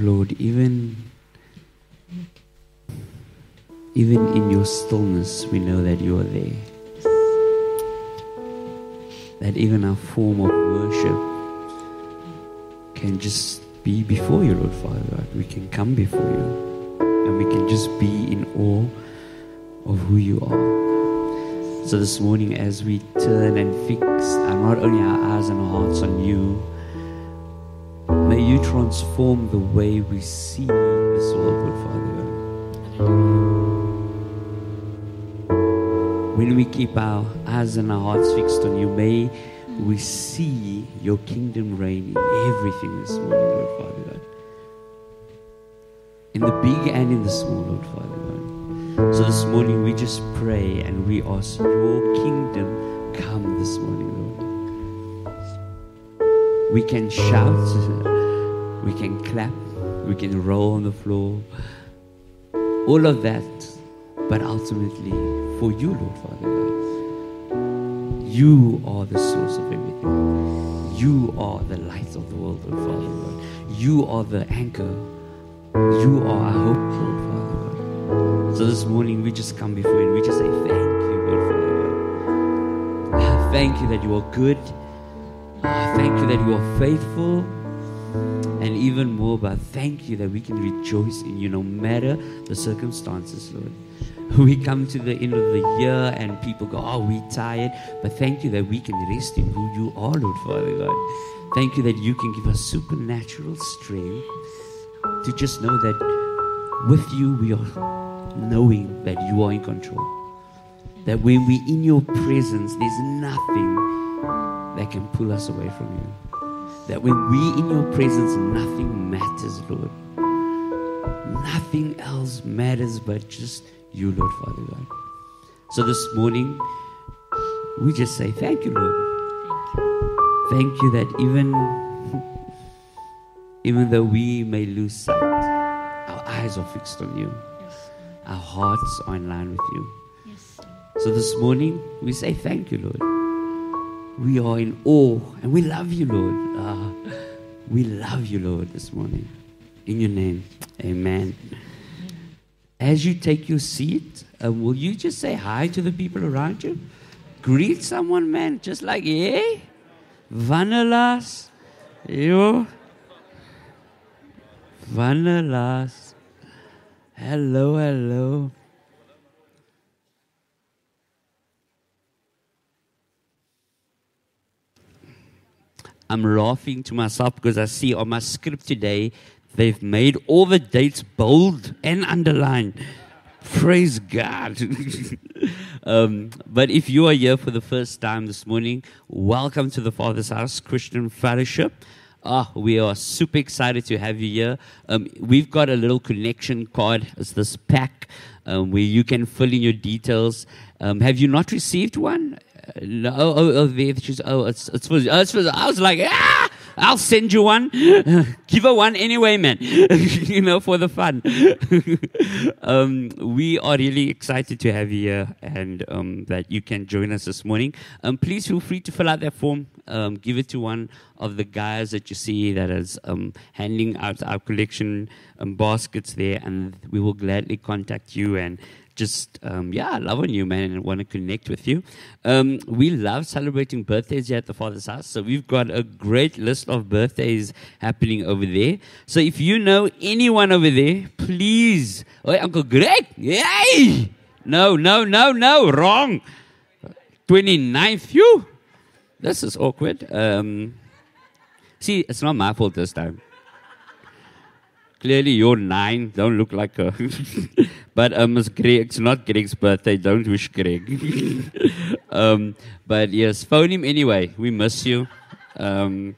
Lord, even even in your stillness, we know that you are there. That even our form of worship can just be before you, Lord Father God. We can come before you and we can just be in awe of who you are. So this morning, as we turn and fix our, not only our eyes and our hearts on you, you transform the way we see this world, Father God. When we keep our eyes and our hearts fixed on you, may we see your kingdom reign in everything this morning, Lord Father God. In the big and in the small, Lord Father God. So this morning we just pray and we ask your kingdom come this morning, Lord. We can shout, we can clap, we can roll on the floor, all of that, but ultimately for you, Lord Father God. You are the source of everything. You are the light of the world, Lord Father God. You are the anchor. You are our hope, Lord Father God. So this morning we just come before you and we just say thank you, Lord Father God. Ah, Thank you that you are good. Ah, Thank you that you are faithful. And even more, but thank you that we can rejoice in you no matter the circumstances, Lord. We come to the end of the year and people go, Oh, we tired. But thank you that we can rest in who you are, Lord Father God. Thank you that you can give us supernatural strength to just know that with you we are knowing that you are in control. That when we're in your presence, there's nothing that can pull us away from you. That when we're in your presence, nothing matters, Lord. Nothing else matters but just you, Lord Father God. So this morning, we just say, Thank you, Lord. Thank you thank you that even, even though we may lose sight, our eyes are fixed on you. Yes. Our hearts are in line with you. Yes. So this morning, we say, Thank you, Lord. We are in awe and we love you, Lord. Ah, we love you, Lord, this morning. In your name, amen. As you take your seat, uh, will you just say hi to the people around you? Greet someone, man, just like, hey, Vanelas, yo, Vanelas. Hello, hello. I'm laughing to myself because I see on my script today they've made all the dates bold and underlined. Praise God. um, but if you are here for the first time this morning, welcome to the Father's House Christian Fellowship. Ah, we are super excited to have you here. Um, we've got a little connection card. It's this pack um, where you can fill in your details. Um, have you not received one? No, oh, oh, oh, there she's, oh, it's, it's oh, it's I was like, ah, I'll send you one. Give her one anyway, man. you know, for the fun. um, we are really excited to have you here and um, that you can join us this morning. Um, please feel free to fill out that form. Um, give it to one of the guys that you see that is um, handing out our collection um, baskets there, and we will gladly contact you and just um, yeah, love on you, man, and want to connect with you. Um, we love celebrating birthdays here at the Father's House, so we've got a great list of birthdays happening over there. So if you know anyone over there, please, oh, Uncle Greg, yay! No, no, no, no, wrong. 29th, you. This is awkward. Um, see, it's not my fault this time. Clearly, you're nine. Don't look like a. but um, it's Greg. It's not Greg's birthday. Don't wish Greg. um, but yes, phone him anyway. We miss you. Um,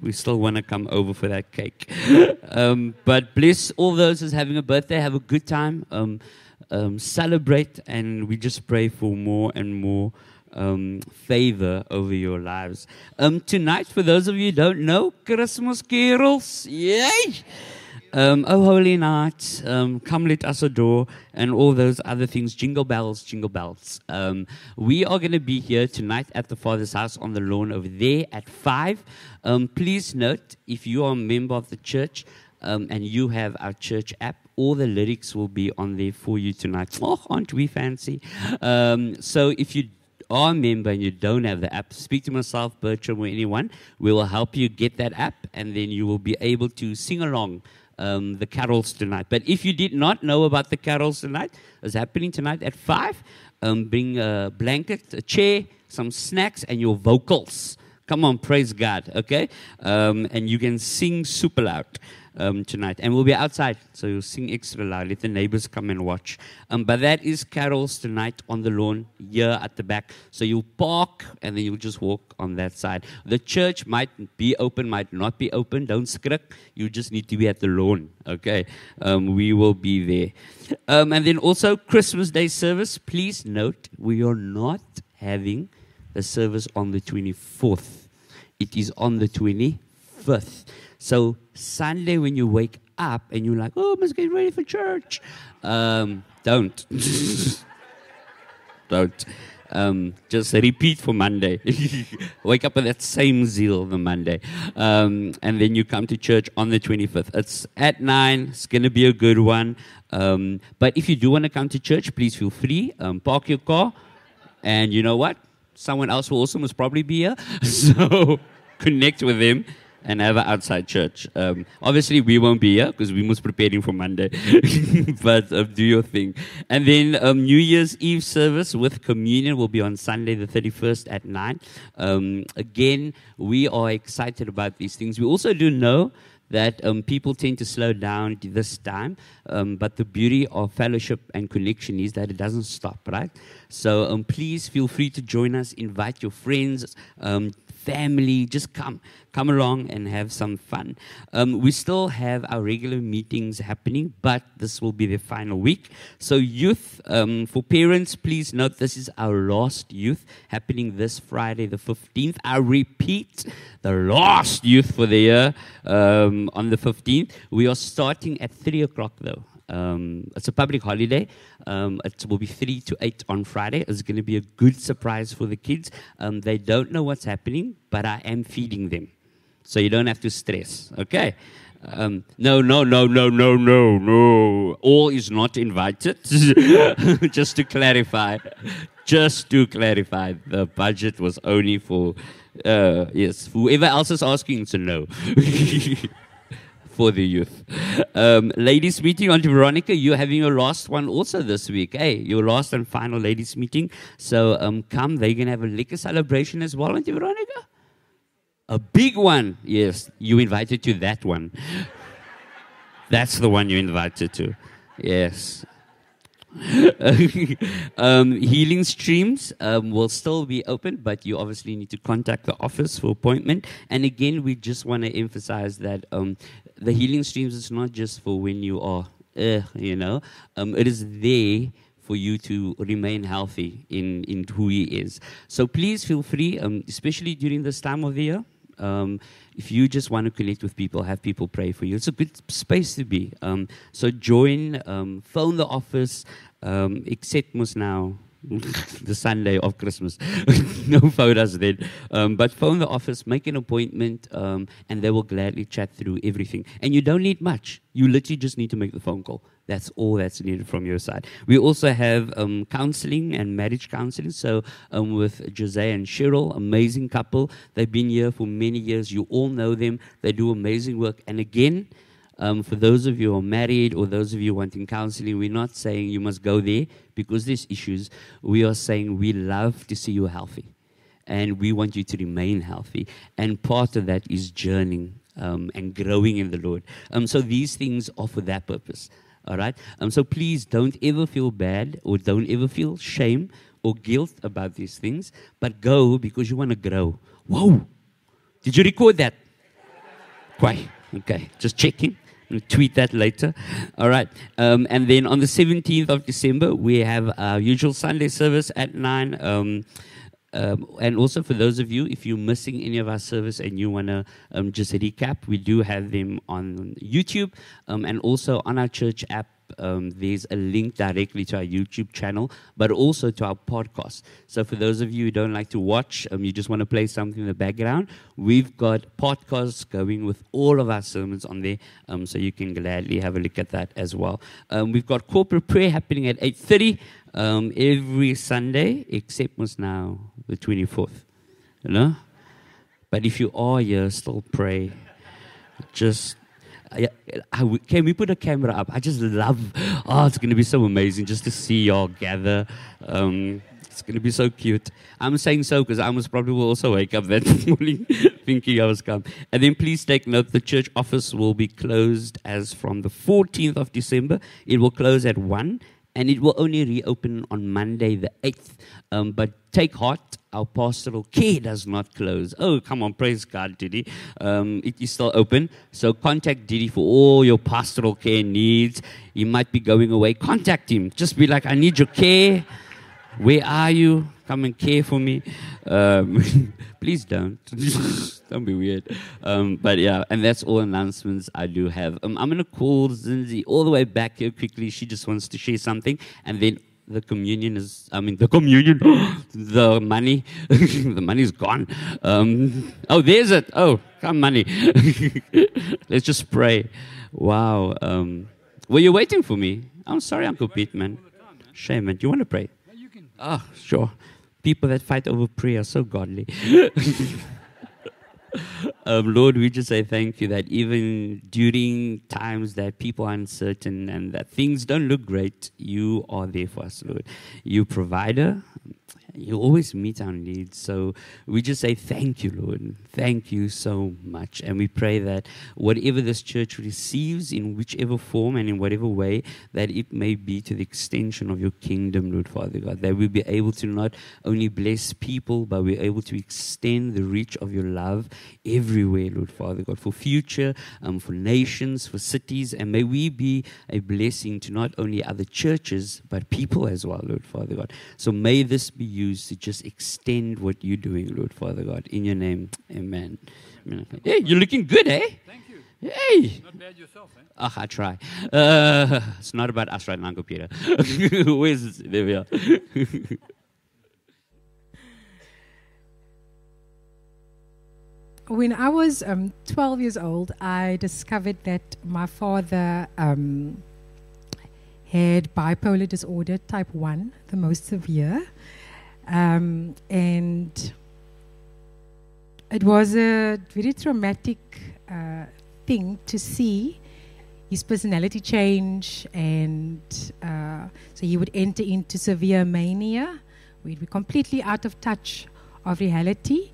we still want to come over for that cake. um, but bless all those who's having a birthday. Have a good time. Um, um, celebrate, and we just pray for more and more um, favor over your lives. Um, tonight, for those of you who don't know, Christmas carols. Yay! Um, oh, holy night, um, come let us adore, and all those other things. Jingle bells, jingle bells. Um, we are going to be here tonight at the Father's house on the lawn over there at 5. Um, please note, if you are a member of the church, um, and you have our church app, all the lyrics will be on there for you tonight. Oh, aren't we fancy? Um, so if you are a member and you don't have the app, speak to myself, Bertram, or anyone. We will help you get that app, and then you will be able to sing along um, the carols tonight. But if you did not know about the carols tonight, it's happening tonight at 5. Um, bring a blanket, a chair, some snacks, and your vocals. Come on, praise God, okay? Um, and you can sing super loud um, tonight. And we'll be outside, so you'll sing extra loud. Let the neighbors come and watch. Um, but that is carols tonight on the lawn here at the back. So you'll park and then you'll just walk on that side. The church might be open, might not be open. Don't skrik. You just need to be at the lawn, okay? Um, we will be there. Um, and then also, Christmas Day service. Please note, we are not having the service on the 24th. It is on the 25th. So Sunday, when you wake up and you're like, "Oh, I must get ready for church," um, don't, don't. Um, just repeat for Monday. wake up with that same zeal the Monday, um, and then you come to church on the 25th. It's at nine. It's gonna be a good one. Um, but if you do want to come to church, please feel free. Um, park your car, and you know what? Someone else will also must probably be here. So connect with them and an outside church. Um, obviously, we won't be here because we must preparing for Monday. but uh, do your thing. And then um, New Year's Eve service with communion will be on Sunday, the 31st at 9. Um, again, we are excited about these things. We also do know that um, people tend to slow down this time. Um, but the beauty of fellowship and connection is that it doesn't stop, right? So um, please feel free to join us, invite your friends, um, family, just come, come along and have some fun. Um, we still have our regular meetings happening, but this will be the final week. So, youth, um, for parents, please note this is our last youth happening this Friday, the 15th. I repeat, the last youth for the year um, on the 15th. We are starting at 3 o'clock though. Um, it's a public holiday. Um, it will be 3 to 8 on Friday. It's going to be a good surprise for the kids. Um, they don't know what's happening, but I am feeding them. So you don't have to stress, okay? Um, no, no, no, no, no, no, no. All is not invited. Just to clarify. Just to clarify. The budget was only for, uh, yes, whoever else is asking, a no. for the youth. Um, ladies meeting, Auntie Veronica, you're having your last one also this week. Hey, your last and final ladies meeting. So um, come, they're going to have a liquor celebration as well, Auntie Veronica. A big one. Yes, you invited to that one. That's the one you invited to. Yes. um, healing streams um, will still be open, but you obviously need to contact the office for appointment. And again, we just want to emphasize that um, the healing streams is not just for when you are, uh, you know, um, it is there for you to remain healthy in, in who he is. So please feel free, um, especially during this time of the year. Um, if you just want to connect with people, have people pray for you, it's a good space to be. Um, so join, um, phone the office, um, except must now the Sunday of Christmas. no photos then. Um, but phone the office, make an appointment, um, and they will gladly chat through everything. And you don't need much. You literally just need to make the phone call. That's all that's needed from your side. We also have um, counseling and marriage counseling. So, um, with Jose and Cheryl, amazing couple. They've been here for many years. You all know them. They do amazing work. And again, um, for those of you who are married or those of you wanting counseling, we're not saying you must go there because there's issues. We are saying we love to see you healthy and we want you to remain healthy. And part of that is journeying um, and growing in the Lord. Um, so these things are for that purpose. All right? Um, so please don't ever feel bad or don't ever feel shame or guilt about these things, but go because you want to grow. Whoa! Did you record that? Why? Okay, just checking tweet that later. All right. Um, and then on the 17th of December, we have our usual Sunday service at 9. Um, um, and also for those of you, if you're missing any of our service and you want to um, just recap, we do have them on YouTube um, and also on our church app. Um, there's a link directly to our YouTube channel, but also to our podcast. So for those of you who don't like to watch, um, you just want to play something in the background, we've got podcasts going with all of our sermons on there, um, so you can gladly have a look at that as well. Um, we've got corporate prayer happening at 8.30 um, every Sunday, except was now the 24th. You know? But if you are here, still pray. Just can we put a camera up? I just love. Oh, it's going to be so amazing just to see y'all gather. Um, it's going to be so cute. I'm saying so because I must probably will also wake up that morning thinking I was come. And then please take note the church office will be closed as from the 14th of December. It will close at 1 and it will only reopen on Monday the 8th. Um, but take heart, our pastoral care does not close. Oh, come on, praise God, Didi. Um, it is still open. So contact Didi for all your pastoral care needs. He might be going away. Contact him. Just be like, I need your care. Where are you? Come and care for me. Um, please don't. don't be weird. Um, but yeah, and that's all announcements I do have. Um, I'm going to call Zinzi all the way back here quickly. She just wants to share something. And then the communion is, I mean, the communion, the money, the money's gone. Um, oh, there's it. Oh, come money. Let's just pray. Wow. Um, were you waiting for me? I'm sorry, Uncle Pete, man. Shame, man. Do you want to pray? Oh, sure. People that fight over prayer are so godly. um, Lord, we just say thank you that even during times that people are uncertain and that things don't look great, you are there for us, Lord. You provider, you always meet our needs. So we just say thank you, Lord. Thank you so much. And we pray that whatever this church receives in whichever form and in whatever way, that it may be to the extension of your kingdom, Lord Father God. That we'll be able to not only bless people, but we're able to extend the reach of your love everywhere, Lord Father God, for future, um, for nations, for cities. And may we be a blessing to not only other churches, but people as well, Lord Father God. So may this be you use to just extend what you're doing, Lord Father God. In your name, amen. Hey, you're looking good, eh? Thank you. Hey. Not bad yourself, eh? Ah, I try. Uh, it's not about us right now, Uncle Peter. Where's there we are. when I was um, 12 years old, I discovered that my father um, had bipolar disorder type 1, the most severe. Um, and it was a very traumatic uh, thing to see his personality change, and uh, so he would enter into severe mania. We'd be completely out of touch of reality,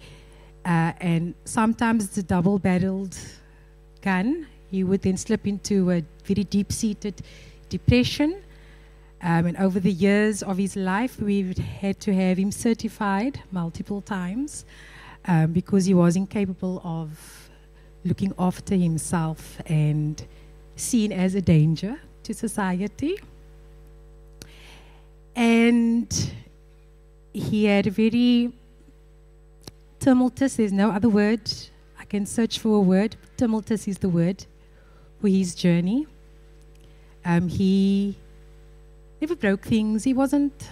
uh, and sometimes the double-barreled gun. He would then slip into a very deep-seated depression um, and over the years of his life, we've had to have him certified multiple times um, because he was incapable of looking after himself and seen as a danger to society. And he had a very tumultuous, there's no other word, I can search for a word, tumultuous is the word for his journey. Um, he never broke things. He wasn't,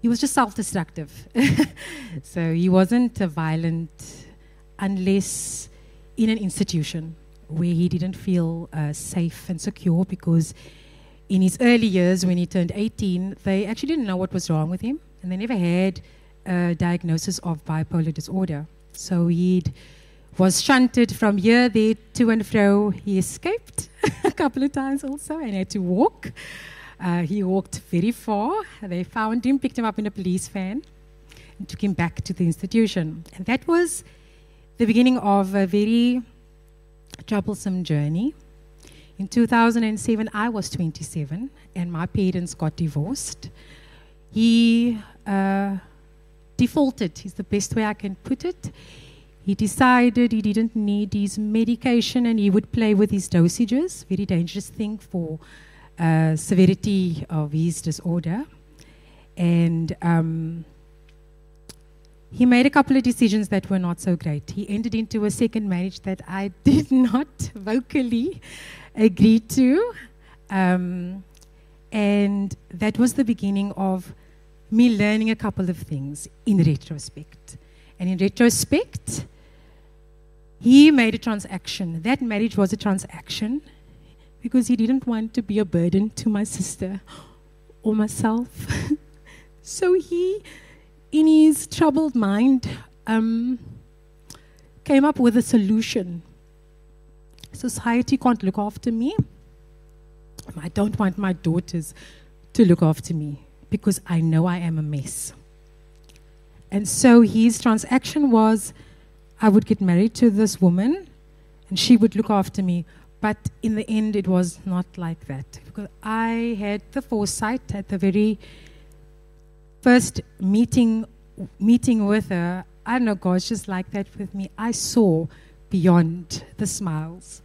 he was just self destructive. so he wasn't a violent unless in an institution where he didn't feel uh, safe and secure because in his early years when he turned 18, they actually didn't know what was wrong with him and they never had a diagnosis of bipolar disorder. So he was shunted from here, there, to and fro. He escaped a couple of times also and had to walk. Uh, he walked very far. They found him, picked him up in a police van, and took him back to the institution. And that was the beginning of a very troublesome journey. In 2007, I was 27, and my parents got divorced. He uh, defaulted, is the best way I can put it. He decided he didn't need his medication and he would play with his dosages, very dangerous thing for uh, severity of his disorder. And um, he made a couple of decisions that were not so great. He entered into a second marriage that I did not vocally agree to. Um, And that was the beginning of me learning a couple of things in retrospect. And in retrospect, he made a transaction. That marriage was a transaction because he didn't want to be a burden to my sister or myself. so he, in his troubled mind, um, came up with a solution. Society can't look after me. I don't want my daughters to look after me because I know I am a mess. And so his transaction was I would get married to this woman and she would look after me. But in the end, it was not like that. Because I had the foresight at the very first meeting, meeting with her. I know, God's just like that with me. I saw beyond the smiles.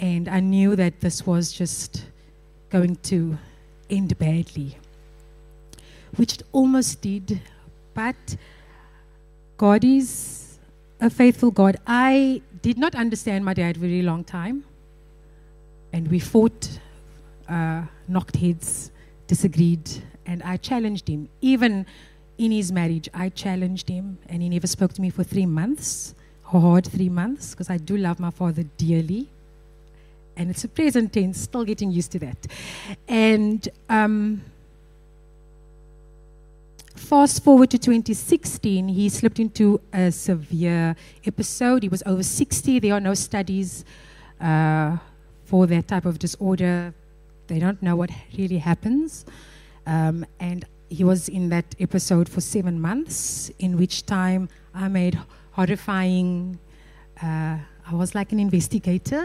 And I knew that this was just going to end badly, which it almost did. But God is a faithful God. I did not understand my dad very long time, and we fought, uh, knocked heads, disagreed, and I challenged him. Even in his marriage, I challenged him, and he never spoke to me for three months, hard three months, because I do love my father dearly and it's a present tense, still getting used to that. And um, fast forward to 2016, he slipped into a severe episode. He was over 60. There are no studies uh, for that type of disorder. They don't know what really happens. Um, and he was in that episode for seven months, in which time I made horrifying. Uh, I was like an investigator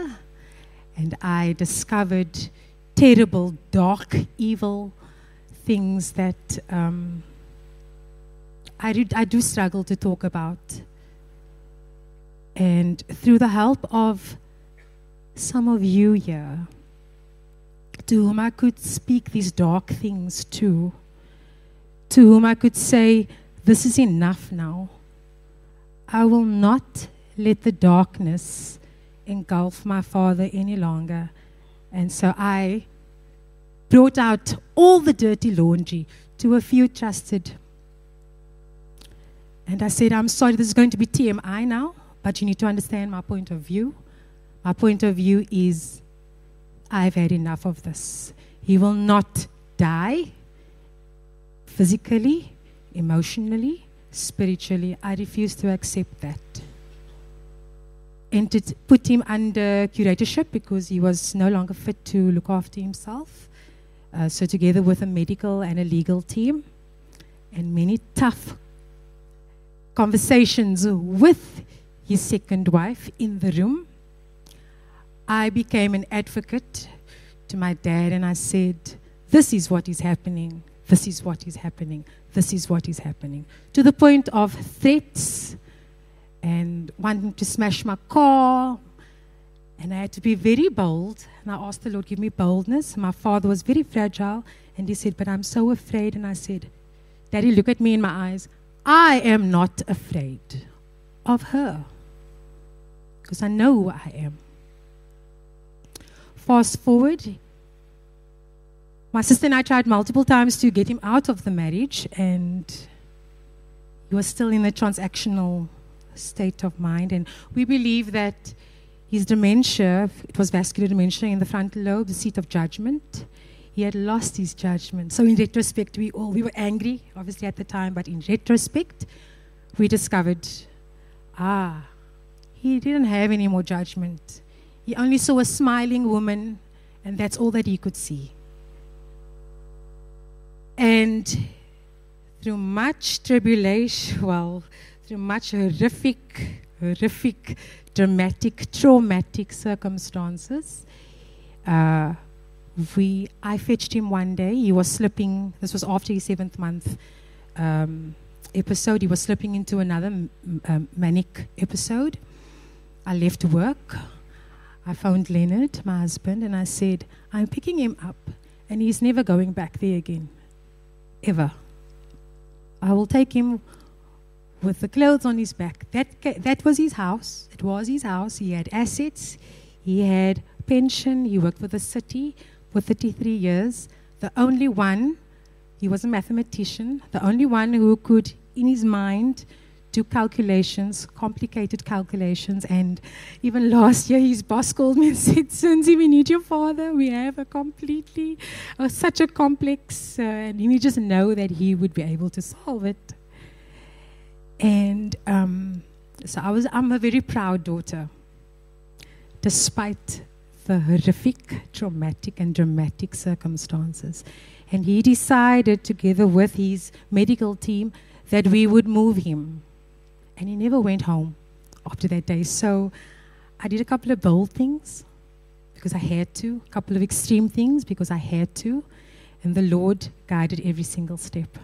and I discovered terrible, dark, evil things that um, I, do, I do struggle to talk about. And through the help of some of you here, to whom I could speak these dark things to, to whom I could say, This is enough now. I will not let the darkness engulf my father any longer. And so I brought out all the dirty laundry to a few trusted. And I said, I'm sorry, this is going to be TMI now, but you need to understand my point of view. My point of view is I've had enough of this. He will not die physically, emotionally, spiritually. I refuse to accept that and to put him under curatorship because he was no longer fit to look after himself. Uh, so, together with a medical and a legal team, and many tough conversations with his second wife in the room, I became an advocate to my dad and I said, This is what is happening. This is what is happening. This is what is happening. To the point of threats and wanting to smash my car. And I had to be very bold. And I asked the Lord, give me boldness. My father was very fragile. And he said, But I'm so afraid. And I said, Daddy, look at me in my eyes. I am not afraid of her because I know who I am. Fast forward, my sister and I tried multiple times to get him out of the marriage, and he was still in a transactional state of mind. And we believe that his dementia, it was vascular dementia in the frontal lobe, the seat of judgment. He had lost his judgment. So in retrospect, we all we were angry, obviously at the time, but in retrospect, we discovered, ah, he didn't have any more judgment. He only saw a smiling woman, and that's all that he could see. And through much tribulation, well, through much horrific, horrific, dramatic, traumatic circumstances. Uh, we, I fetched him one day. He was slipping. This was after his seventh month um, episode. He was slipping into another m- um, manic episode. I left work. I phoned Leonard, my husband, and I said, "I'm picking him up, and he's never going back there again, ever. I will take him with the clothes on his back. That, that was his house. It was his house. He had assets. He had pension. He worked for the city for 33 years. the only one, he was a mathematician, the only one who could, in his mind, do calculations, complicated calculations. And even last year, his boss called me and said, Sunzi, we need your father. We have a completely, uh, such a complex, uh, and we just know that he would be able to solve it. And um, so I was, I'm a very proud daughter, despite the horrific, traumatic, and dramatic circumstances. And he decided, together with his medical team, that we would move him and he never went home after that day. So I did a couple of bold things because I had to, a couple of extreme things because I had to. And the Lord guided every single step.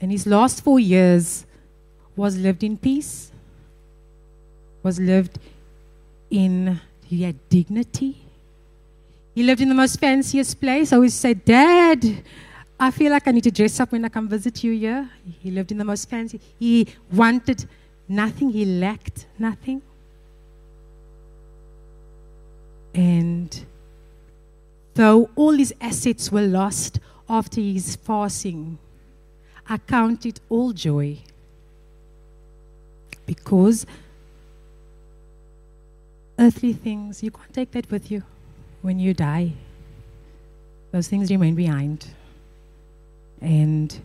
And his last four years was lived in peace, was lived in, he had dignity. He lived in the most fanciest place. I always say, Dad, I feel like I need to dress up when I come visit you here. He lived in the most fancy. He wanted nothing, he lacked nothing. And though all his assets were lost after his passing, I count it all joy. Because earthly things, you can't take that with you when you die. Those things remain behind. And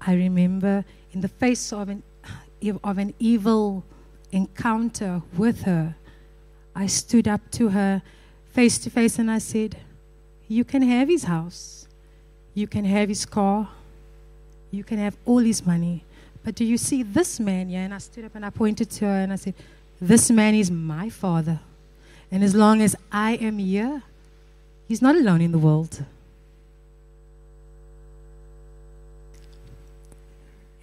I remember in the face of an, of an evil encounter with her, I stood up to her face to face and I said, You can have his house, you can have his car, you can have all his money. But do you see this man here? And I stood up and I pointed to her and I said, This man is my father. And as long as I am here, he's not alone in the world.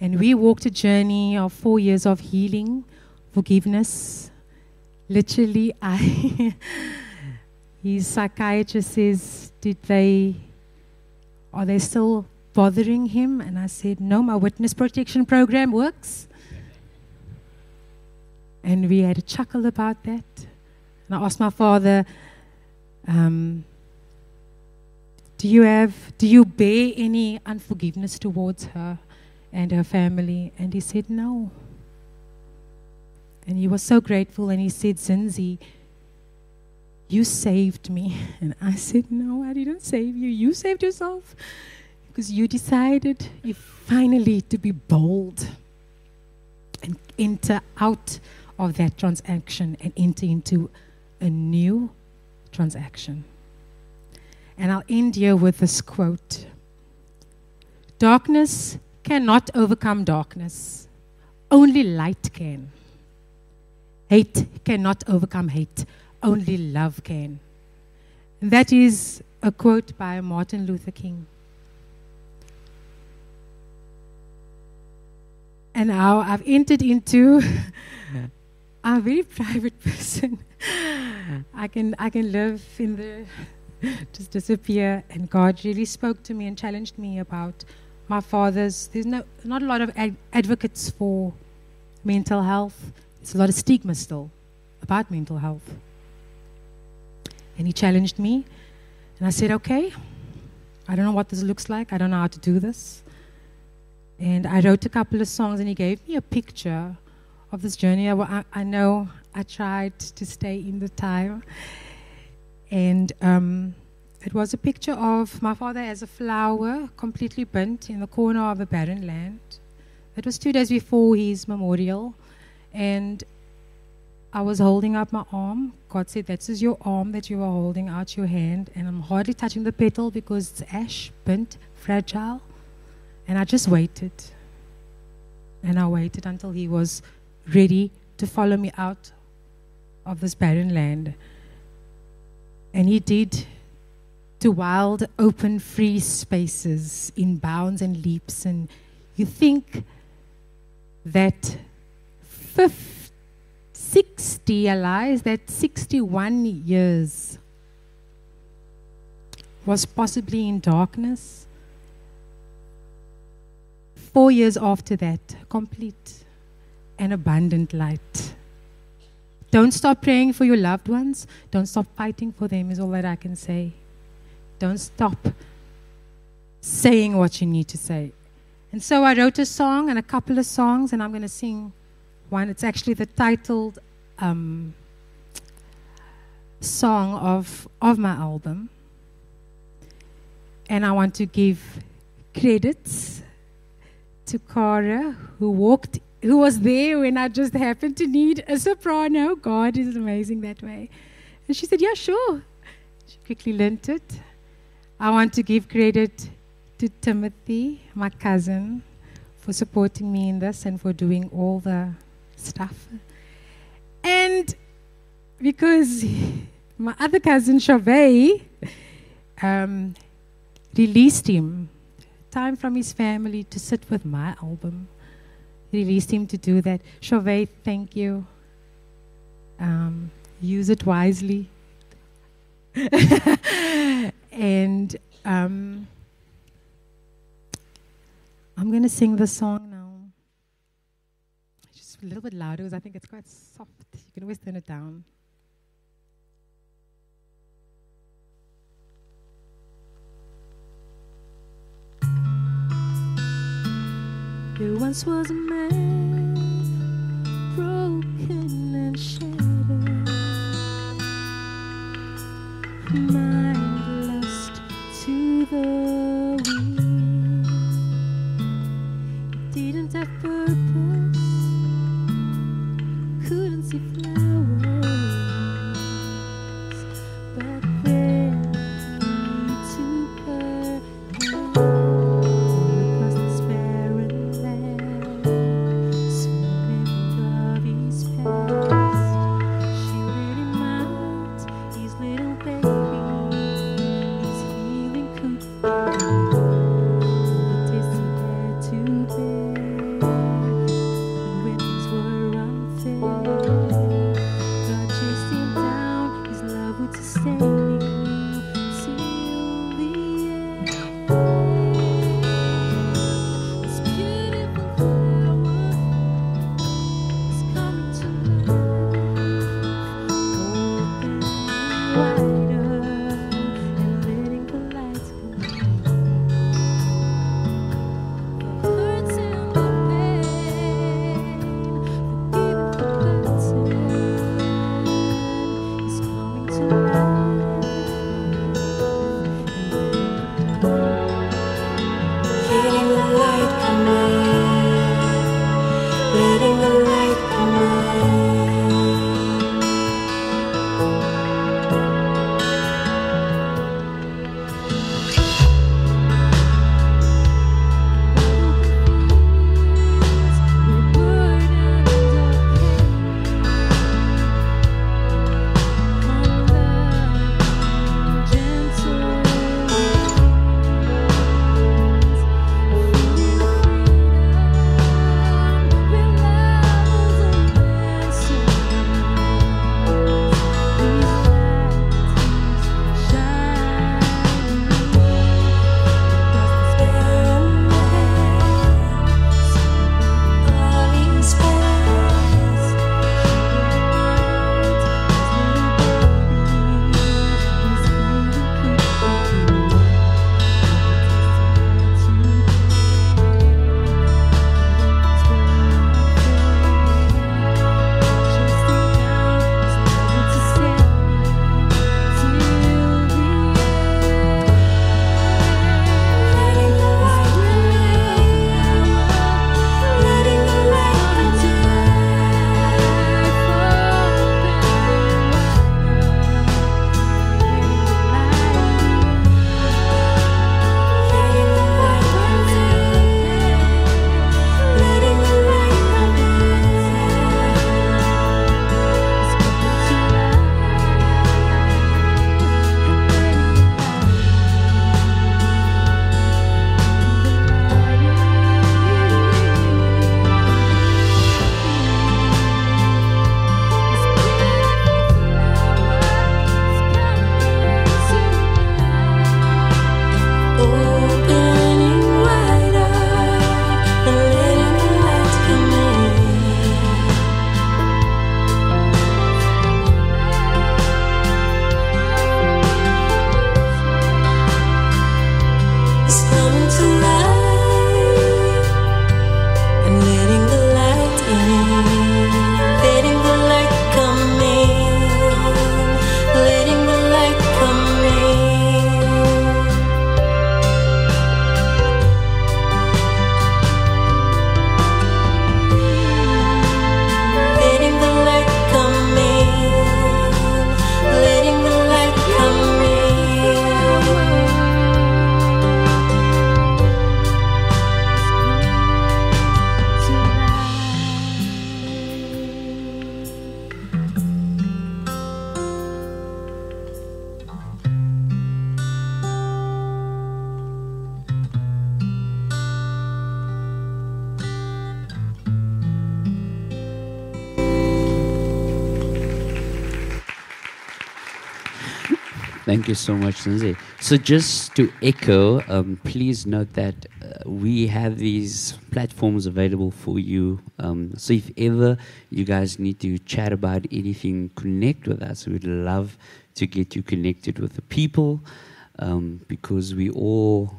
And we walked a journey of four years of healing, forgiveness. Literally, I, his psychiatrist says, Did they, are they still bothering him? And I said, No, my witness protection program works. And we had a chuckle about that. And I asked my father, um, do you have, do you bear any unforgiveness towards her? And her family. And he said, No. And he was so grateful. And he said, Zinzi, you saved me. And I said, No, I didn't save you. You saved yourself. Because you decided you finally to be bold and enter out of that transaction and enter into a new transaction. And I'll end here with this quote Darkness cannot overcome darkness, only light can. Hate cannot overcome hate, only love can. And that is a quote by Martin Luther King. And now I've entered into. I'm a very private person. I can I can live in the just disappear. And God really spoke to me and challenged me about my father's, there's no, not a lot of ad- advocates for mental health. There's a lot of stigma still about mental health. And he challenged me, and I said, okay, I don't know what this looks like. I don't know how to do this. And I wrote a couple of songs, and he gave me a picture of this journey. I, I know I tried to stay in the time. And um, it was a picture of my father as a flower completely burnt in the corner of a barren land. It was two days before his memorial, and I was holding up my arm. God said, This is your arm that you are holding out your hand, and I'm hardly touching the petal because it's ash, burnt, fragile. And I just waited. And I waited until he was ready to follow me out of this barren land. And he did to wild, open, free spaces in bounds and leaps. And you think that 50, 60 allies, that 61 years was possibly in darkness. Four years after that, complete and abundant light. Don't stop praying for your loved ones. Don't stop fighting for them, is all that I can say. Don't stop saying what you need to say. And so I wrote a song and a couple of songs, and I'm going to sing one. It's actually the titled um, song of, of my album. And I want to give credits to Cara, who walked, who was there when I just happened to need a soprano. God is amazing that way. And she said, Yeah, sure. She quickly learnt it. I want to give credit to Timothy, my cousin, for supporting me in this and for doing all the stuff. And because my other cousin, Chavez, um, released him, time from his family to sit with my album. Released him to do that. Chavez, thank you. Um, use it wisely. and um, I'm going to sing the song now. Just a little bit louder because I think it's quite soft. You can always turn it down. There once was a man broken and shattered, to wind. Thank you so much, Lindsay. So, just to echo, um, please note that uh, we have these platforms available for you. Um, so, if ever you guys need to chat about anything, connect with us. We'd love to get you connected with the people um, because we all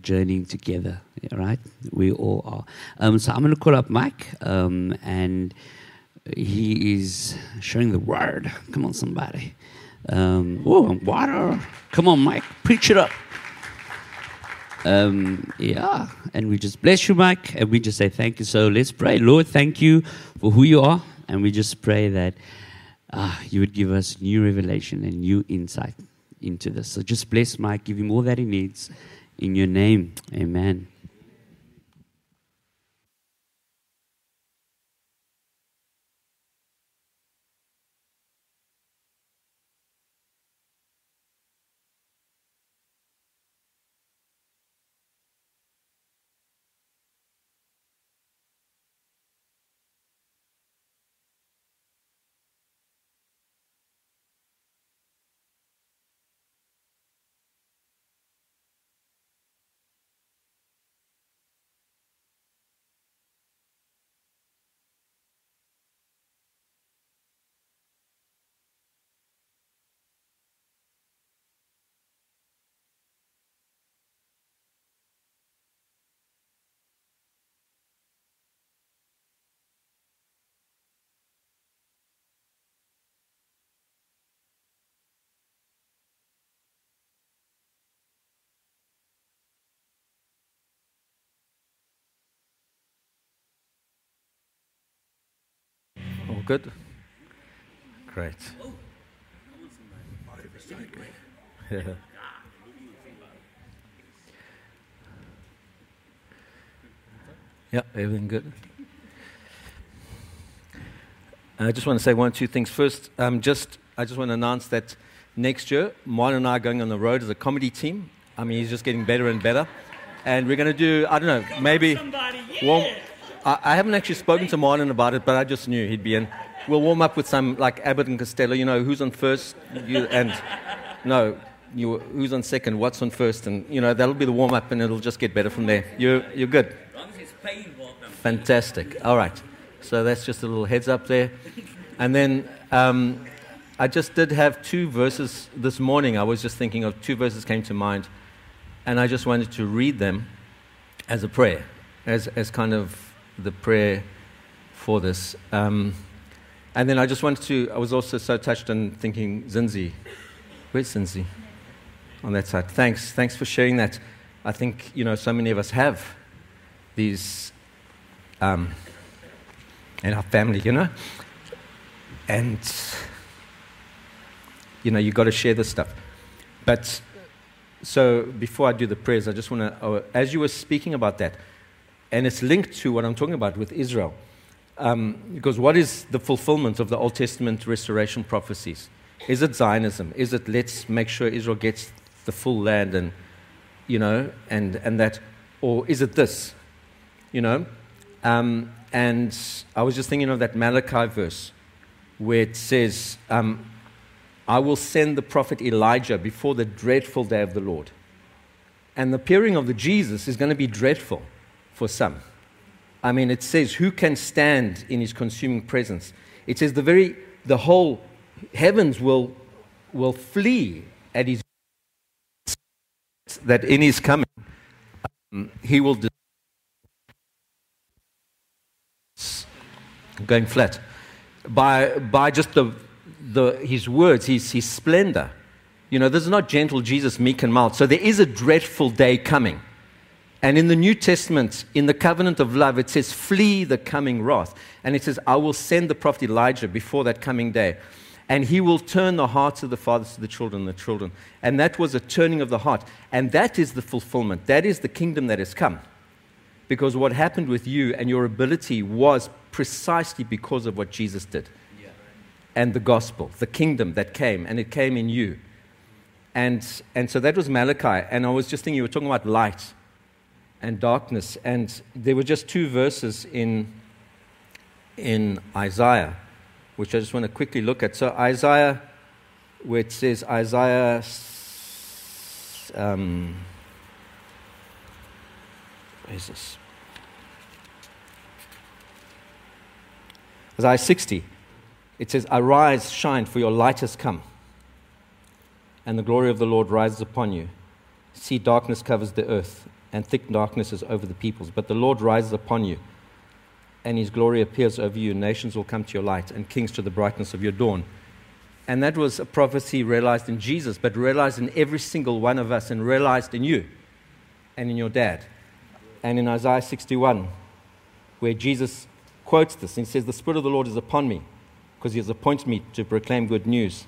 journeying together, right? We all are. Um, so, I'm going to call up Mike, um, and he is sharing the word. Come on, somebody. Um, oh, water. Come on, Mike. Preach it up. Um, yeah. And we just bless you, Mike. And we just say thank you. So let's pray. Lord, thank you for who you are. And we just pray that uh, you would give us new revelation and new insight into this. So just bless Mike. Give him all that he needs. In your name. Amen. All good? Great. Yeah. yeah, everything good. I just want to say one or two things. First, um, just I just want to announce that next year, Marlon and I are going on the road as a comedy team. I mean, he's just getting better and better. And we're going to do, I don't know, maybe. Warm, I, haven't actually spoken to Marlon about it, but I just knew he'd be in. We'll warm up with some, like Abbott and Costello, you know, who's on first, you, and no, you, who's on second, what's on first, and, you know, that'll be the warm up, and it'll just get better from there. You're, you're good. Fantastic. All right. So that's just a little heads up there. And then um, I just did have two verses this morning. I was just thinking of two verses came to mind, and I just wanted to read them as a prayer, as, as kind of the prayer for this. Um, and then I just wanted to, I was also so touched on thinking, Zinzi. Where's Zinzi? On that side. Thanks. Thanks for sharing that. I think, you know, so many of us have these um, in our family, you know? And, you know, you've got to share this stuff. But so before I do the prayers, I just want to, uh, as you were speaking about that, and it's linked to what I'm talking about with Israel. Um, because what is the fulfillment of the Old Testament restoration prophecies? Is it Zionism? Is it let's make sure Israel gets the full land and, you know, and, and that, or is it this? You know? Um, and I was just thinking of that Malachi verse where it says, um, I will send the prophet Elijah before the dreadful day of the Lord. And the appearing of the Jesus is going to be dreadful for some. I mean, it says, Who can stand in his consuming presence? It says, The very, the whole heavens will, will flee at his that in his coming, um, he will. going flat by, by just the, the, his words, his, his splendor. You know, this is not gentle Jesus, meek and mild. So there is a dreadful day coming. And in the New Testament, in the covenant of love, it says, Flee the coming wrath. And it says, I will send the prophet Elijah before that coming day. And he will turn the hearts of the fathers to the children, the children. And that was a turning of the heart. And that is the fulfillment. That is the kingdom that has come. Because what happened with you and your ability was precisely because of what Jesus did yeah. and the gospel, the kingdom that came, and it came in you. And, and so that was Malachi. And I was just thinking, you were talking about light and darkness. And there were just two verses in, in Isaiah, which I just want to quickly look at. So, Isaiah it says Isaiah. Um, this? Isaiah 60. It says, Arise, shine, for your light has come, and the glory of the Lord rises upon you. See, darkness covers the earth, and thick darkness is over the peoples. But the Lord rises upon you, and his glory appears over you. Nations will come to your light, and kings to the brightness of your dawn. And that was a prophecy realized in Jesus, but realized in every single one of us, and realized in you and in your dad. And in Isaiah 61, where Jesus quotes this, and he says, The Spirit of the Lord is upon me because he has appointed me to proclaim good news.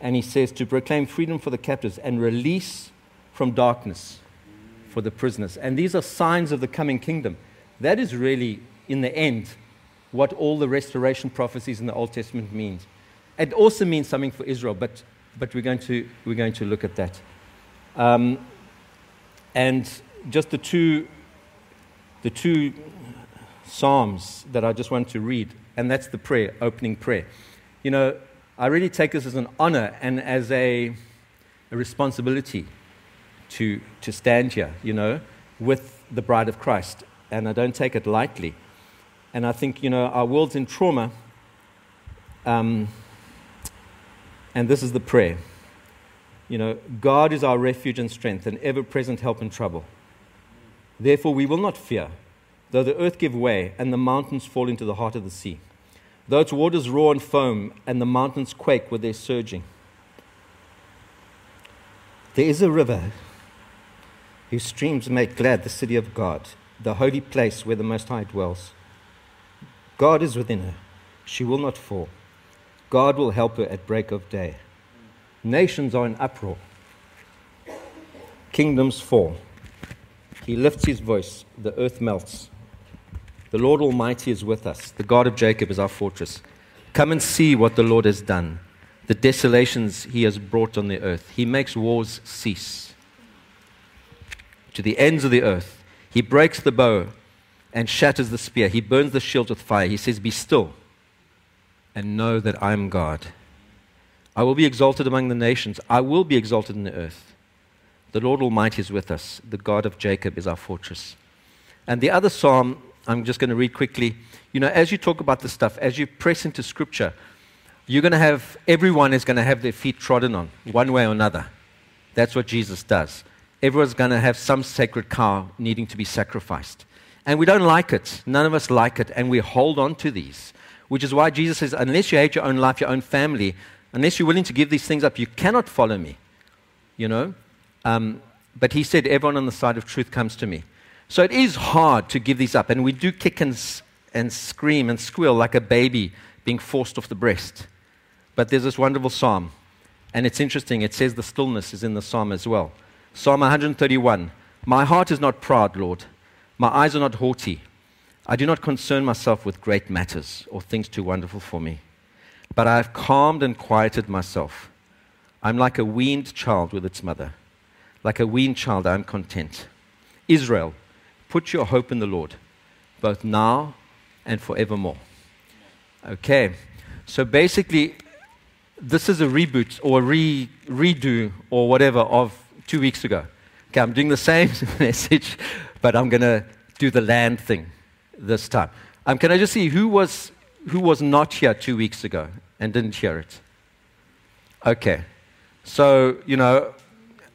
And he says, to proclaim freedom for the captives and release from darkness for the prisoners. And these are signs of the coming kingdom. That is really, in the end, what all the restoration prophecies in the Old Testament means. It also means something for Israel, but, but we're, going to, we're going to look at that. Um, and just the two, the two Psalms that I just want to read and that's the prayer, opening prayer. You know, I really take this as an honor and as a, a responsibility to, to stand here, you know, with the bride of Christ. And I don't take it lightly. And I think, you know, our world's in trauma. Um, and this is the prayer. You know, God is our refuge and strength, an ever present help in trouble. Therefore, we will not fear, though the earth give way and the mountains fall into the heart of the sea though its waters roar and foam and the mountains quake with their surging. There is a river whose streams make glad the city of God, the holy place where the Most High dwells. God is within her, she will not fall. God will help her at break of day. Nations are in uproar, kingdoms fall. He lifts his voice, the earth melts. The Lord Almighty is with us. The God of Jacob is our fortress. Come and see what the Lord has done, the desolations he has brought on the earth. He makes wars cease to the ends of the earth. He breaks the bow and shatters the spear. He burns the shield with fire. He says, Be still and know that I am God. I will be exalted among the nations. I will be exalted in the earth. The Lord Almighty is with us. The God of Jacob is our fortress. And the other psalm I'm just going to read quickly. You know, as you talk about this stuff, as you press into Scripture, you're going to have, everyone is going to have their feet trodden on, one way or another. That's what Jesus does. Everyone's going to have some sacred cow needing to be sacrificed. And we don't like it. None of us like it. And we hold on to these, which is why Jesus says, unless you hate your own life, your own family, unless you're willing to give these things up, you cannot follow me. You know? Um, but he said, everyone on the side of truth comes to me. So it is hard to give these up, and we do kick and, and scream and squeal like a baby being forced off the breast. But there's this wonderful psalm, and it's interesting. It says the stillness is in the psalm as well. Psalm 131 My heart is not proud, Lord. My eyes are not haughty. I do not concern myself with great matters or things too wonderful for me. But I have calmed and quieted myself. I'm like a weaned child with its mother. Like a weaned child, I am content. Israel, Put your hope in the Lord, both now and forevermore. Okay, so basically, this is a reboot or a re- redo or whatever of two weeks ago. Okay, I'm doing the same message, but I'm going to do the land thing this time. Um, can I just see who was, who was not here two weeks ago and didn't hear it? Okay, so, you know,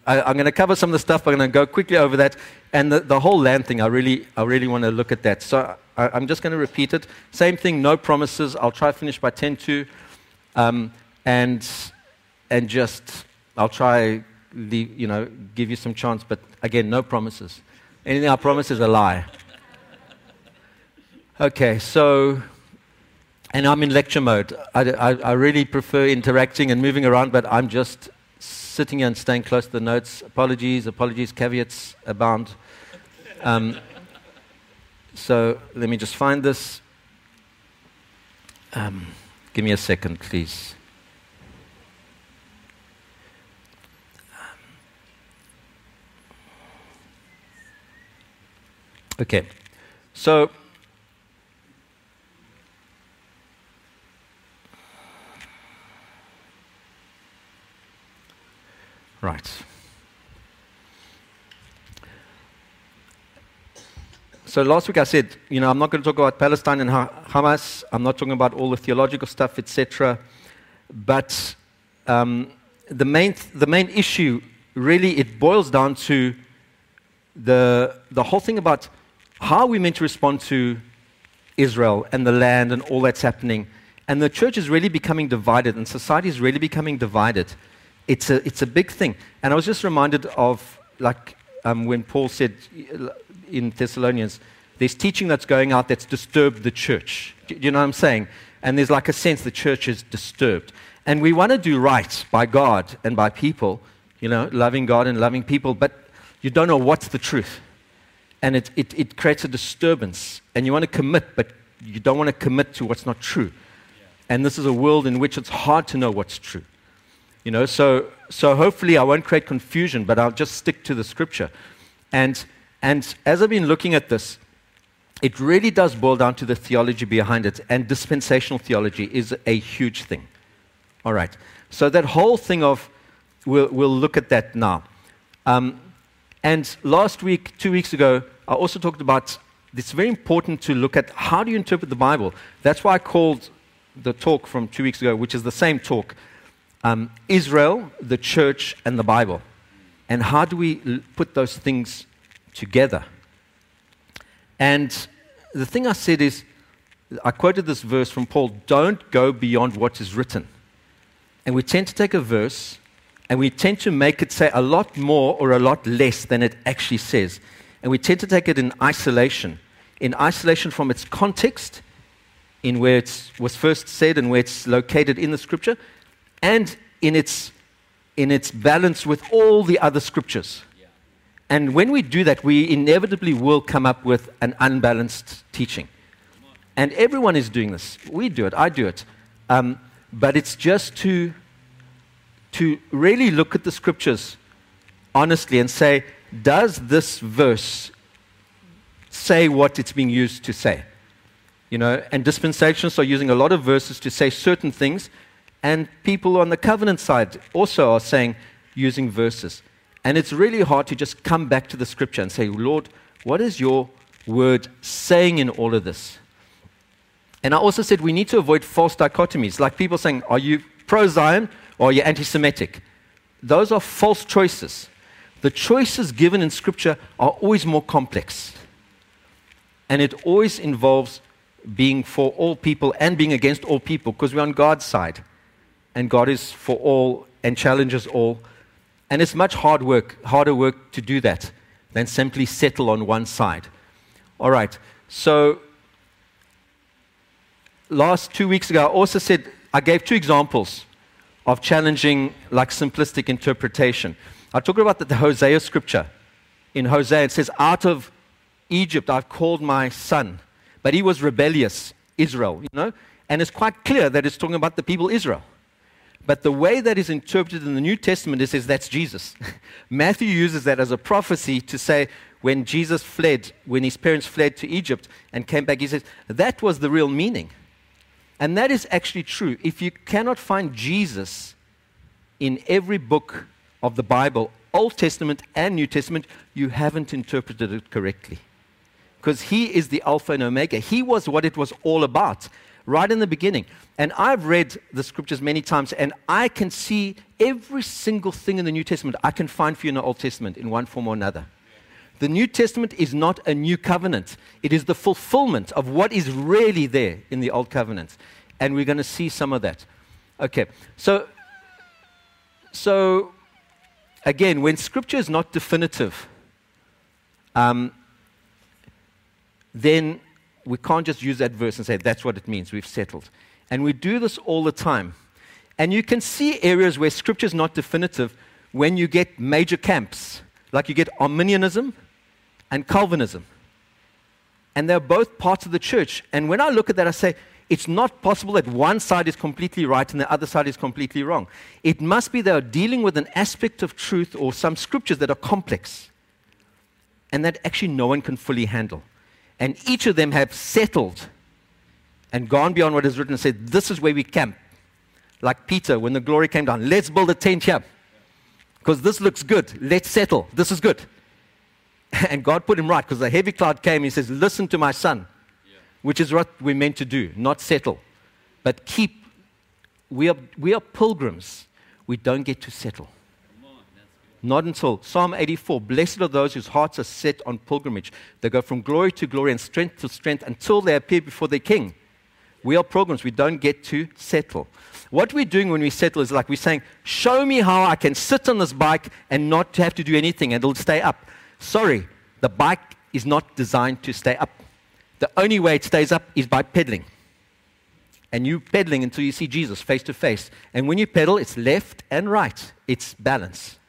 I, am going to cover some of the stuff, I'm going to go quickly over that. And the, the whole land thing, I really, I really want to look at that. So I, am just going to repeat it. Same thing, no promises. I'll try to finish by 10 to. Um, and, and just, I'll try, leave, you know, give you some chance. But again, no promises. Anything I promise is a lie. Okay, so, and I'm in lecture mode. I, I, I really prefer interacting and moving around, but I'm just sitting here and staying close to the notes. Apologies, apologies, caveats abound. Um, so let me just find this. Um, give me a second, please. Okay, so Right. So last week I said, you know, I'm not going to talk about Palestine and Hamas. I'm not talking about all the theological stuff, etc. But um, the main th- the main issue really it boils down to the the whole thing about how are we meant to respond to Israel and the land and all that's happening. And the church is really becoming divided, and society is really becoming divided. It's a, it's a big thing. And I was just reminded of, like, um, when Paul said in Thessalonians, there's teaching that's going out that's disturbed the church. Do you know what I'm saying? And there's like a sense the church is disturbed. And we want to do right by God and by people, you know, loving God and loving people, but you don't know what's the truth. And it, it, it creates a disturbance. And you want to commit, but you don't want to commit to what's not true. And this is a world in which it's hard to know what's true. You know, so, so hopefully I won't create confusion, but I'll just stick to the scripture. And and as I've been looking at this, it really does boil down to the theology behind it, and dispensational theology is a huge thing. All right. So that whole thing of, we'll, we'll look at that now. Um, and last week, two weeks ago, I also talked about it's very important to look at how do you interpret the Bible. That's why I called the talk from two weeks ago, which is the same talk, um, Israel, the church, and the Bible. And how do we l- put those things together. And the thing I said is, I quoted this verse from Paul don't go beyond what is written. And we tend to take a verse and we tend to make it say a lot more or a lot less than it actually says. And we tend to take it in isolation, in isolation from its context, in where it was first said and where it's located in the scripture, and in its, in its balance with all the other scriptures. And when we do that, we inevitably will come up with an unbalanced teaching. And everyone is doing this. We do it, I do it. Um, but it's just to, to really look at the scriptures honestly and say, does this verse say what it's being used to say? You know, and dispensations are using a lot of verses to say certain things, and people on the covenant side also are saying, using verses. And it's really hard to just come back to the scripture and say, Lord, what is your word saying in all of this? And I also said we need to avoid false dichotomies, like people saying, Are you pro Zion or are you anti Semitic? Those are false choices. The choices given in Scripture are always more complex. And it always involves being for all people and being against all people because we're on God's side. And God is for all and challenges all and it's much hard work, harder work to do that than simply settle on one side. All right. So last two weeks ago, I also said I gave two examples of challenging, like simplistic interpretation. I talked about the, the Hosea scripture. In Hosea, it says, Out of Egypt I've called my son. But he was rebellious, Israel, you know? And it's quite clear that it's talking about the people Israel. But the way that is interpreted in the New Testament is, is that's Jesus. Matthew uses that as a prophecy to say when Jesus fled, when his parents fled to Egypt and came back, he says that was the real meaning. And that is actually true. If you cannot find Jesus in every book of the Bible, Old Testament and New Testament, you haven't interpreted it correctly. Because he is the Alpha and Omega. He was what it was all about right in the beginning. And I've read the scriptures many times, and I can see every single thing in the New Testament I can find for you in the Old Testament in one form or another. The New Testament is not a new covenant, it is the fulfillment of what is really there in the Old Covenant. And we're going to see some of that. Okay, so, so again, when scripture is not definitive, um, then we can't just use that verse and say that's what it means, we've settled. And we do this all the time. And you can see areas where scripture is not definitive when you get major camps, like you get Arminianism and Calvinism. And they're both parts of the church. And when I look at that, I say, it's not possible that one side is completely right and the other side is completely wrong. It must be they are dealing with an aspect of truth or some scriptures that are complex and that actually no one can fully handle. And each of them have settled and gone beyond what is written and said, This is where we camp. Like Peter, when the glory came down, let's build a tent here. because this looks good. Let's settle. This is good. And God put him right because the heavy cloud came. He says, Listen to my son, which is what we're meant to do, not settle, but keep. We are, we are pilgrims. We don't get to settle. Not until Psalm 84 Blessed are those whose hearts are set on pilgrimage. They go from glory to glory and strength to strength until they appear before their king. We are pilgrims. We don't get to settle. What we're doing when we settle is like we're saying, Show me how I can sit on this bike and not have to do anything and it'll stay up. Sorry, the bike is not designed to stay up. The only way it stays up is by pedaling. And you pedaling until you see Jesus face to face. And when you pedal, it's left and right, it's balance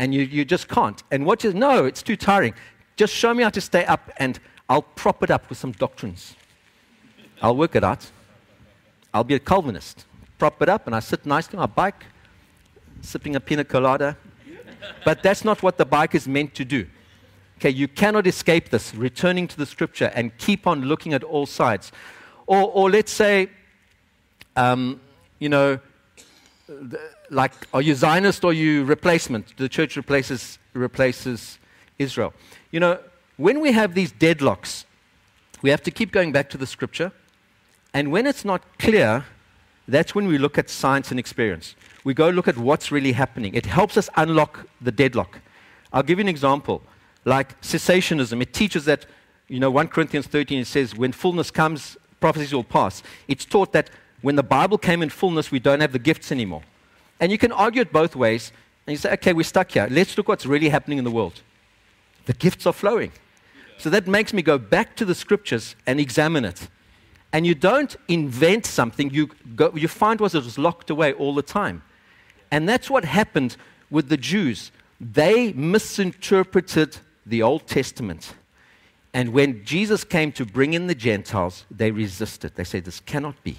and you, you just can't. And what you no, it's too tiring. Just show me how to stay up, and I'll prop it up with some doctrines. I'll work it out. I'll be a Calvinist. Prop it up, and I sit nicely on my bike, sipping a pina colada. But that's not what the bike is meant to do. Okay, you cannot escape this, returning to the scripture and keep on looking at all sides. Or, or let's say, um, you know, like, are you Zionist or you replacement? The church replaces, replaces Israel. You know, when we have these deadlocks, we have to keep going back to the scripture. And when it's not clear, that's when we look at science and experience. We go look at what's really happening. It helps us unlock the deadlock. I'll give you an example. Like cessationism, it teaches that, you know, 1 Corinthians 13, it says, when fullness comes, prophecies will pass. It's taught that when the Bible came in fullness, we don't have the gifts anymore. And you can argue it both ways. And you say, okay, we're stuck here. Let's look what's really happening in the world. The gifts are flowing. So that makes me go back to the scriptures and examine it. And you don't invent something, you, go, you find what was locked away all the time. And that's what happened with the Jews. They misinterpreted the Old Testament. And when Jesus came to bring in the Gentiles, they resisted. They said, This cannot be.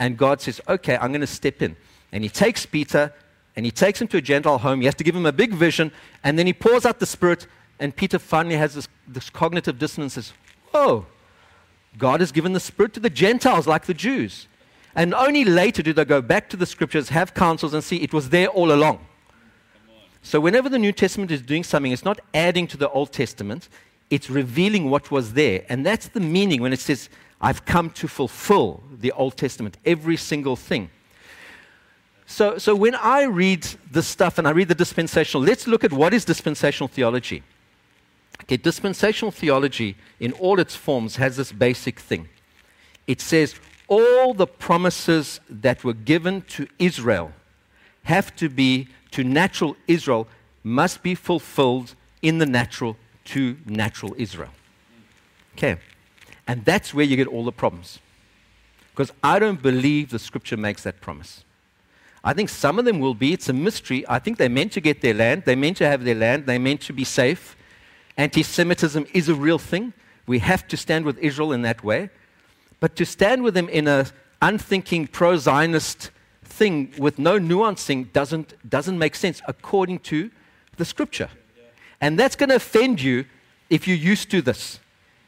And God says, Okay, I'm going to step in. And he takes Peter and he takes him to a Gentile home. He has to give him a big vision. And then he pours out the Spirit. And Peter finally has this, this cognitive dissonance says, Whoa, God has given the Spirit to the Gentiles like the Jews. And only later do they go back to the scriptures, have councils, and see it was there all along. So, whenever the New Testament is doing something, it's not adding to the Old Testament, it's revealing what was there. And that's the meaning when it says, I've come to fulfill the Old Testament, every single thing. So, so when I read this stuff and I read the dispensational, let's look at what is dispensational theology. Okay, dispensational theology, in all its forms, has this basic thing. It says all the promises that were given to Israel have to be to natural Israel, must be fulfilled in the natural to natural Israel. Okay, and that's where you get all the problems. Because I don't believe the scripture makes that promise. I think some of them will be. It's a mystery. I think they're meant to get their land. They're meant to have their land. They're meant to be safe. Anti Semitism is a real thing. We have to stand with Israel in that way. But to stand with them in an unthinking pro Zionist thing with no nuancing doesn't, doesn't make sense according to the scripture. And that's going to offend you if you're used to this.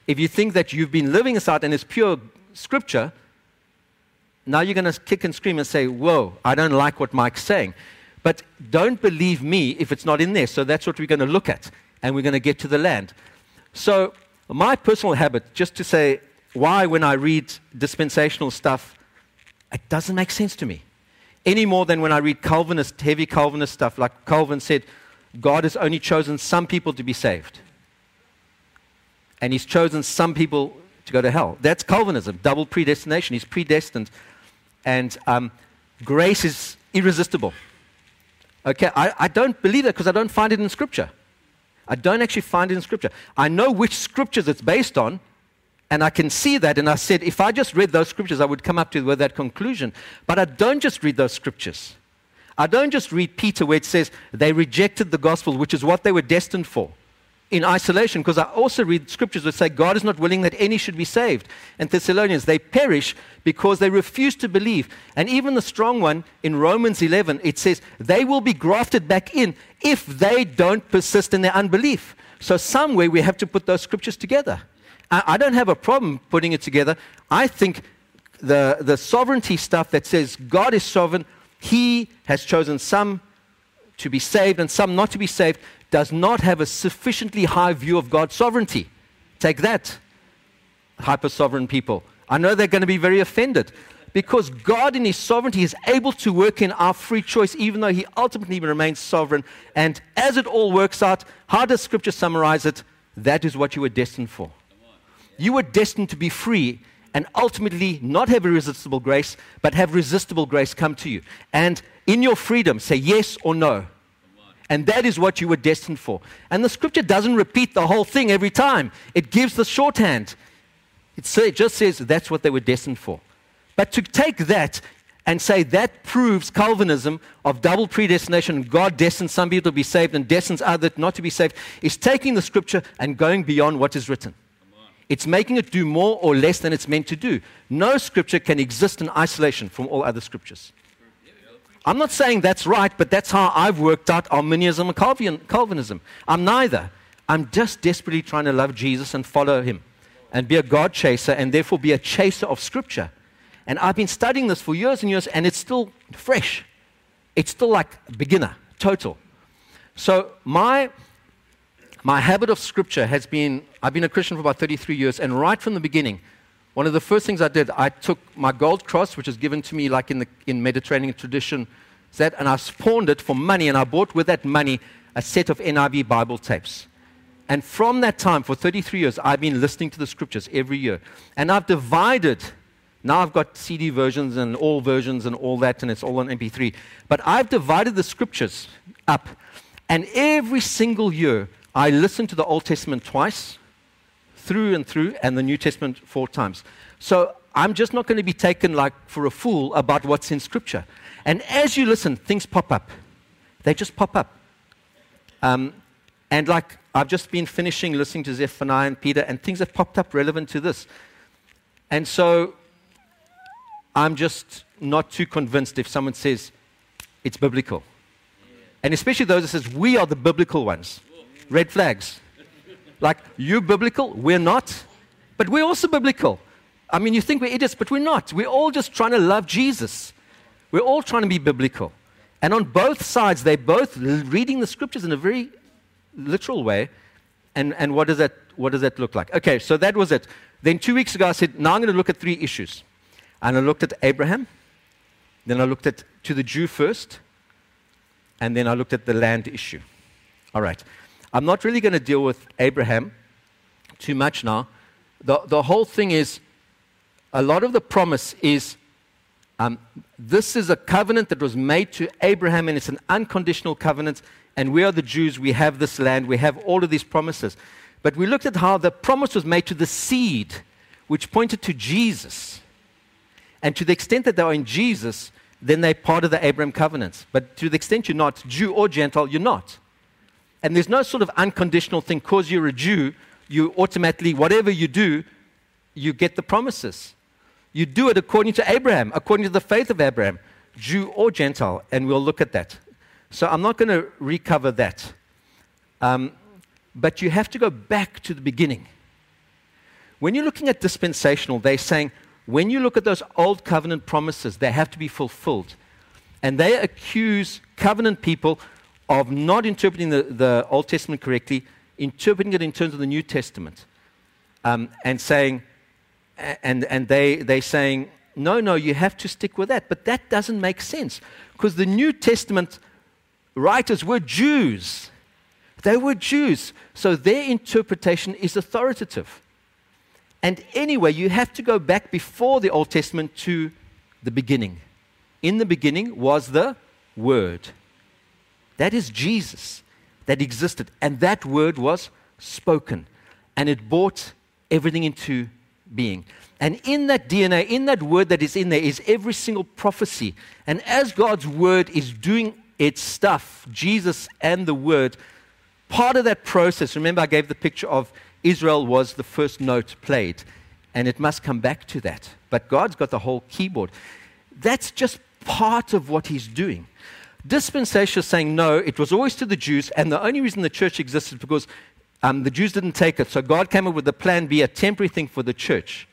If you think that you've been living this out and it's pure scripture, now you're going to kick and scream and say, Whoa, I don't like what Mike's saying. But don't believe me if it's not in there. So that's what we're going to look at. And we're going to get to the land. So, my personal habit, just to say why, when I read dispensational stuff, it doesn't make sense to me. Any more than when I read Calvinist, heavy Calvinist stuff, like Calvin said, God has only chosen some people to be saved. And he's chosen some people to go to hell. That's Calvinism, double predestination. He's predestined and um, grace is irresistible. Okay, I, I don't believe that because I don't find it in Scripture. I don't actually find it in Scripture. I know which Scriptures it's based on, and I can see that. And I said, if I just read those Scriptures, I would come up to with that conclusion. But I don't just read those Scriptures. I don't just read Peter where it says they rejected the gospel, which is what they were destined for in isolation because I also read scriptures that say God is not willing that any should be saved. And Thessalonians, they perish because they refuse to believe. And even the strong one in Romans 11, it says they will be grafted back in if they don't persist in their unbelief. So, somewhere we have to put those scriptures together. I, don't have a problem putting it together. I think the, the sovereignty stuff that says God is sovereign, He has chosen some to be saved and some not to be saved does not have a sufficiently high view of God's sovereignty. Take that, hyper sovereign people. I know they're going to be very offended because God, in His sovereignty, is able to work in our free choice, even though He ultimately remains sovereign. And as it all works out, how does Scripture summarize it? That is what you were destined for. You were destined to be free and ultimately not have irresistible grace, but have resistible grace come to you. And in your freedom, say yes or no. And that is what you were destined for. And the scripture doesn't repeat the whole thing every time, it gives the shorthand. It, just says that's what they were destined for. But to take that and say that proves Calvinism of double predestination, God destines some people to be saved and destines others not to be saved, is taking the scripture and going beyond what is written. It's making it do more or less than it's meant to do. No scripture can exist in isolation from all other scriptures. I'm not saying that's right, but that's how I've worked out Arminianism and Calvinism. I'm neither. I'm just desperately trying to love Jesus and follow him and be a God chaser and therefore be a chaser of scripture. And I've been studying this for years and years, and it's still fresh. It's still like beginner, total. So my my habit of scripture has been I've been a Christian for about 33 years, and right from the beginning, one of the first things I did, I took my gold cross, which was given to me like in the in Mediterranean tradition, that, and I pawned it for money, and I bought with that money a set of NIV Bible tapes. And from that time, for 33 years, I've been listening to the scriptures every year. And I've divided, now I've got CD versions and all versions and all that, and it's all on MP3. But I've divided the scriptures up. And every single year, I listened to the Old Testament twice, through and through, and the New Testament four times. So I'm just not going to be taken like for a fool about what's in Scripture. And as you listen, things pop up. They just pop up. Um, and like I've just been finishing listening to Zephaniah and Peter, and things have popped up relevant to this. And so I'm just not too convinced if someone says it's biblical. And especially those that says we are the biblical ones red flags. Like, you're biblical, we're not, but we're also biblical. I mean, you think we're idiots, but we're not. We're all just trying to love Jesus. We're all trying to be biblical. And on both sides, they're both reading the scriptures in a very literal way. And, and what, does that, what does that look like? Okay, so that was it. Then two weeks ago, I said, now I'm going to look at three issues. And I looked at Abraham, then I looked at to the Jew first, and then I looked at the land issue. All right. I'm not really going to deal with Abraham too much now. The, the whole thing is a lot of the promise is um, this is a covenant that was made to Abraham, and it's an unconditional covenant. And we are the Jews, we have this land, we have all of these promises. But we looked at how the promise was made to the seed, which pointed to Jesus. And to the extent that they are in Jesus, then they're part of the Abraham covenant. But to the extent you're not, Jew or Gentile, you're not. And there's no sort of unconditional thing because you're a Jew, you automatically, whatever you do, you get the promises. You do it according to Abraham, according to the faith of Abraham, Jew or Gentile, and we'll look at that. So I'm not going to recover that. Um, but you have to go back to the beginning. When you're looking at dispensational, they're saying when you look at those old covenant promises, they have to be fulfilled. And they accuse covenant people of not interpreting the, the Old Testament correctly, interpreting it in terms of the New Testament, um, and saying, and, and they, they saying, no, no, you have to stick with that. But that doesn't make sense because the New Testament writers were Jews. They were Jews. So their interpretation is authoritative. And anyway, you have to go back before the Old Testament to the beginning. In the beginning was the Word. That is Jesus that existed. And that word was spoken. And it brought everything into being. And in that DNA, in that word that is in there, is every single prophecy. And as God's word is doing its stuff, Jesus and the word, part of that process, remember I gave the picture of Israel was the first note played. And it must come back to that. But God's got the whole keyboard. That's just part of what He's doing. Dispensation is saying no, it was always to the Jews, and the only reason the church existed because um, the Jews didn't take it. So God came up with a plan B, a temporary thing for the church.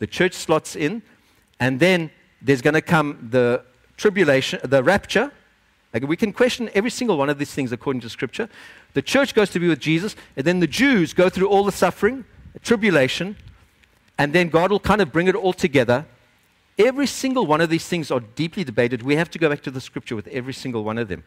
The church slots in, and then there's going to come the tribulation, the rapture, Like we can question every single one of these things according to Scripture. The church goes to be with Jesus, and then the Jews go through all the suffering, tribulation, and then God will kind of bring it all together. Every single one of these things are deeply debated. We have to go back to the Scripture with every single one of them.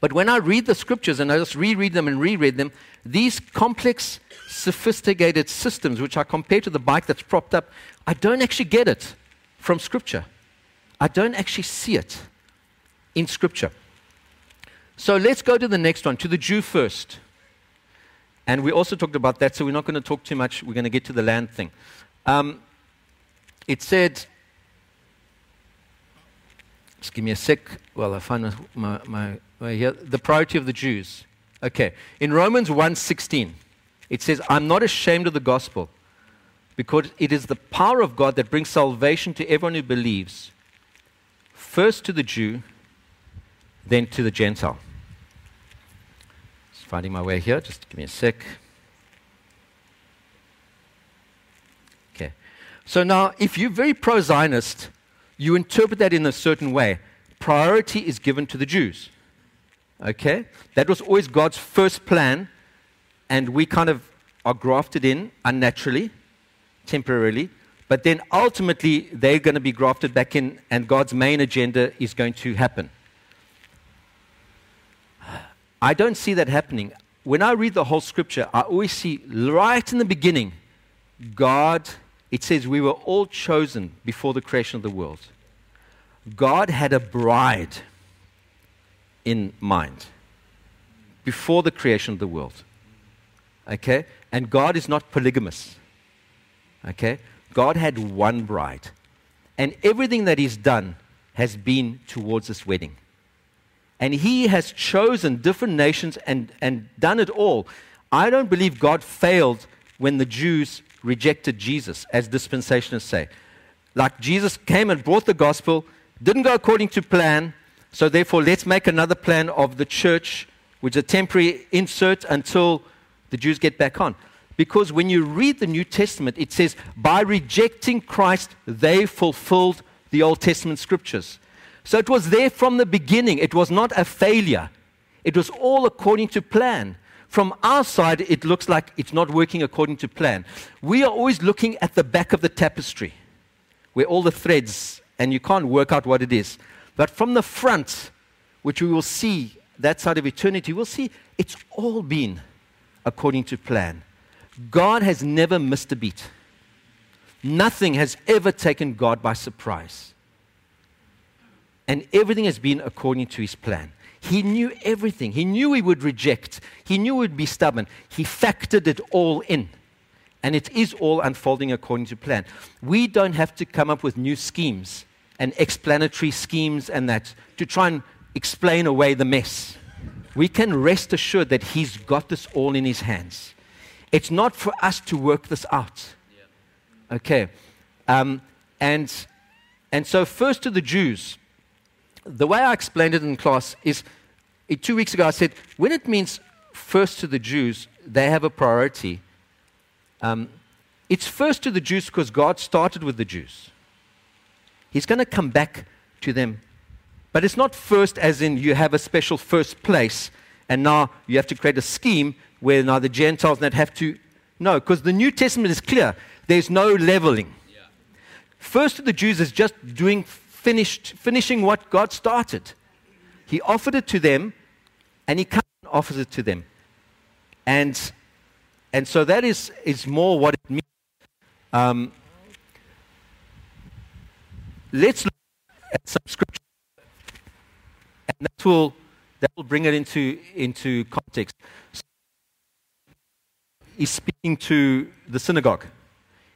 But when I read the Scriptures and I just reread them and reread them, these complex, sophisticated systems, which I compare to the bike that's propped up, I don't actually get it from Scripture. I don't actually see it in Scripture. So let's go to the next one, to the Jew first. And we also talked about that, so we're not going to talk too much. We're going to get to the land thing. Um, it said, just give me a sec while I find my, my, way here. The priority of the Jews. Okay. In Romans 1.16, it says, I'm not ashamed of the gospel because it is the power of God that brings salvation to everyone who believes, first to the Jew, then to the Gentile. Just finding my way here. Just give me a sec. Okay. So now, if you're very pro Zionist, you interpret that in a certain way. Priority is given to the Jews. Okay? That was always God's first plan, and we kind of are grafted in unnaturally, temporarily, but then ultimately they're going to be grafted back in, and God's main agenda is going to happen. I don't see that happening. When I read the whole scripture, I always see right in the beginning, God, it says, we were all chosen before the creation of the world. God had a bride in mind before the creation of the world. Okay? And God is not polygamous. Okay? God had one bride. And everything that He's done has been towards this wedding. And He has chosen different nations and, and done it all. I don't believe God failed when the Jews rejected Jesus, as dispensationalists say. Like Jesus came and brought the gospel, didn't go according to plan, so therefore let's make another plan of the church, which is a temporary insert until the Jews get back on. Because when you read the New Testament, it says, by rejecting Christ, they fulfilled the Old Testament scriptures. So it was there from the beginning. It was not a failure. It was all according to plan. From our side, it looks like it's not working according to plan. We are always looking at the back of the tapestry, where all the threads, and you can't work out what it is. But from the front, which we will see that side of eternity, we'll see it's all been according to plan. God has never missed a beat. Nothing has ever taken God by surprise. And everything has been according to his plan. He knew everything. He knew he would reject. He knew he would be stubborn. He factored it all in. And it is all unfolding according to plan. We don't have to come up with new schemes and explanatory schemes and that to try and explain away the mess. We can rest assured that He's got this all in His hands. It's not for us to work this out. Okay. Um, and, and so, first to the Jews, the way I explained it in class is two weeks ago I said, when it means first to the Jews, they have a priority. Um, it's first to the Jews because God started with the Jews. He's going to come back to them. But it's not first as in you have a special first place and now you have to create a scheme where now the Gentiles that have to. No, because the New Testament is clear. There's no leveling. Yeah. First to the Jews is just doing finished, finishing what God started. He offered it to them and he comes and offers it to them. And, and so that is, is more what it means. Um, let's look at some scripture, and that will, that will bring it into, into context. So he's speaking to the synagogue.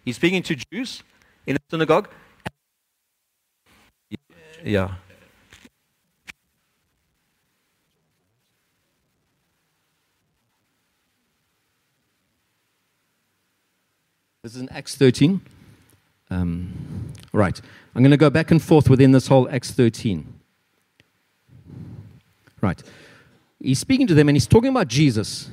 He's speaking to Jews in a synagogue. Yeah. This is in Acts 13. Um, right. I'm going to go back and forth within this whole Acts 13. Right. He's speaking to them and he's talking about Jesus.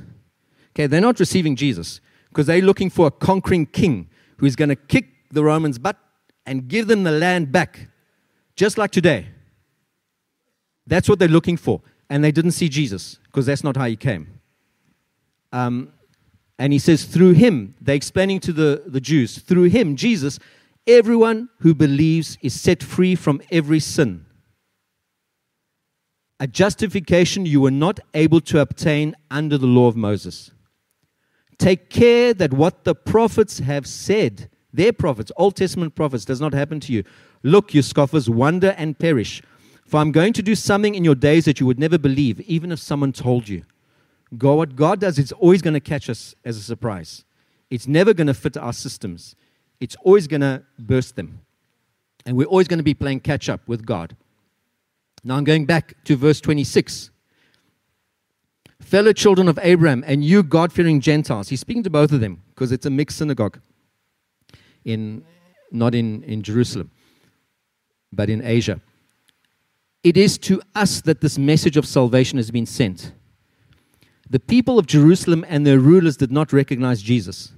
Okay, they're not receiving Jesus because they're looking for a conquering king who's going to kick the Romans' butt and give them the land back, just like today. That's what they're looking for. And they didn't see Jesus because that's not how he came. Um, and he says, through him, they're explaining to the, the Jews, through him, Jesus, everyone who believes is set free from every sin. A justification you were not able to obtain under the law of Moses. Take care that what the prophets have said, their prophets, Old Testament prophets, does not happen to you. Look, you scoffers, wonder and perish. For I'm going to do something in your days that you would never believe, even if someone told you. God, what God does, it's always going to catch us as a surprise. It's never going to fit our systems. It's always going to burst them. And we're always going to be playing catch up with God. Now I'm going back to verse 26. Fellow children of Abraham and you God fearing Gentiles. He's speaking to both of them because it's a mixed synagogue, in, not in, in Jerusalem, but in Asia. It is to us that this message of salvation has been sent. The people of Jerusalem and their rulers did not recognize Jesus.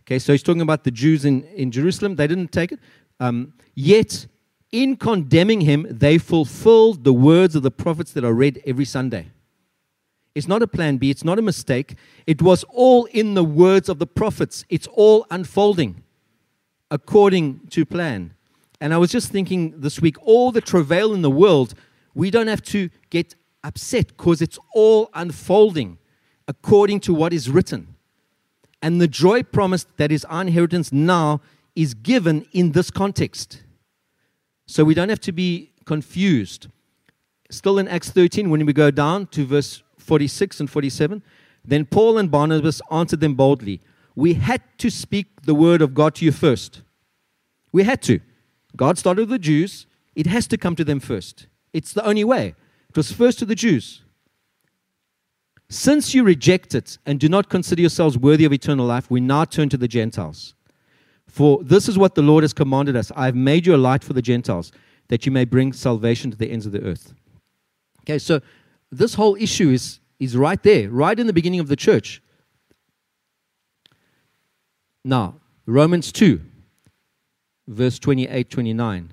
Okay, so he's talking about the Jews in, in Jerusalem. They didn't take it. Um, yet, in condemning him, they fulfilled the words of the prophets that are read every Sunday. It's not a plan B, it's not a mistake. It was all in the words of the prophets, it's all unfolding according to plan. And I was just thinking this week all the travail in the world, we don't have to get upset because it's all unfolding according to what is written. And the joy promised that is our inheritance now is given in this context. So we don't have to be confused. Still in Acts 13, when we go down to verse 46 and 47, then Paul and Barnabas answered them boldly We had to speak the word of God to you first. We had to. God started with the Jews, it has to come to them first. It's the only way. It was first to the Jews. Since you reject it and do not consider yourselves worthy of eternal life, we now turn to the Gentiles. For this is what the Lord has commanded us I have made you a light for the Gentiles, that you may bring salvation to the ends of the earth. Okay, so this whole issue is, is right there, right in the beginning of the church. Now, Romans 2, verse 28 29.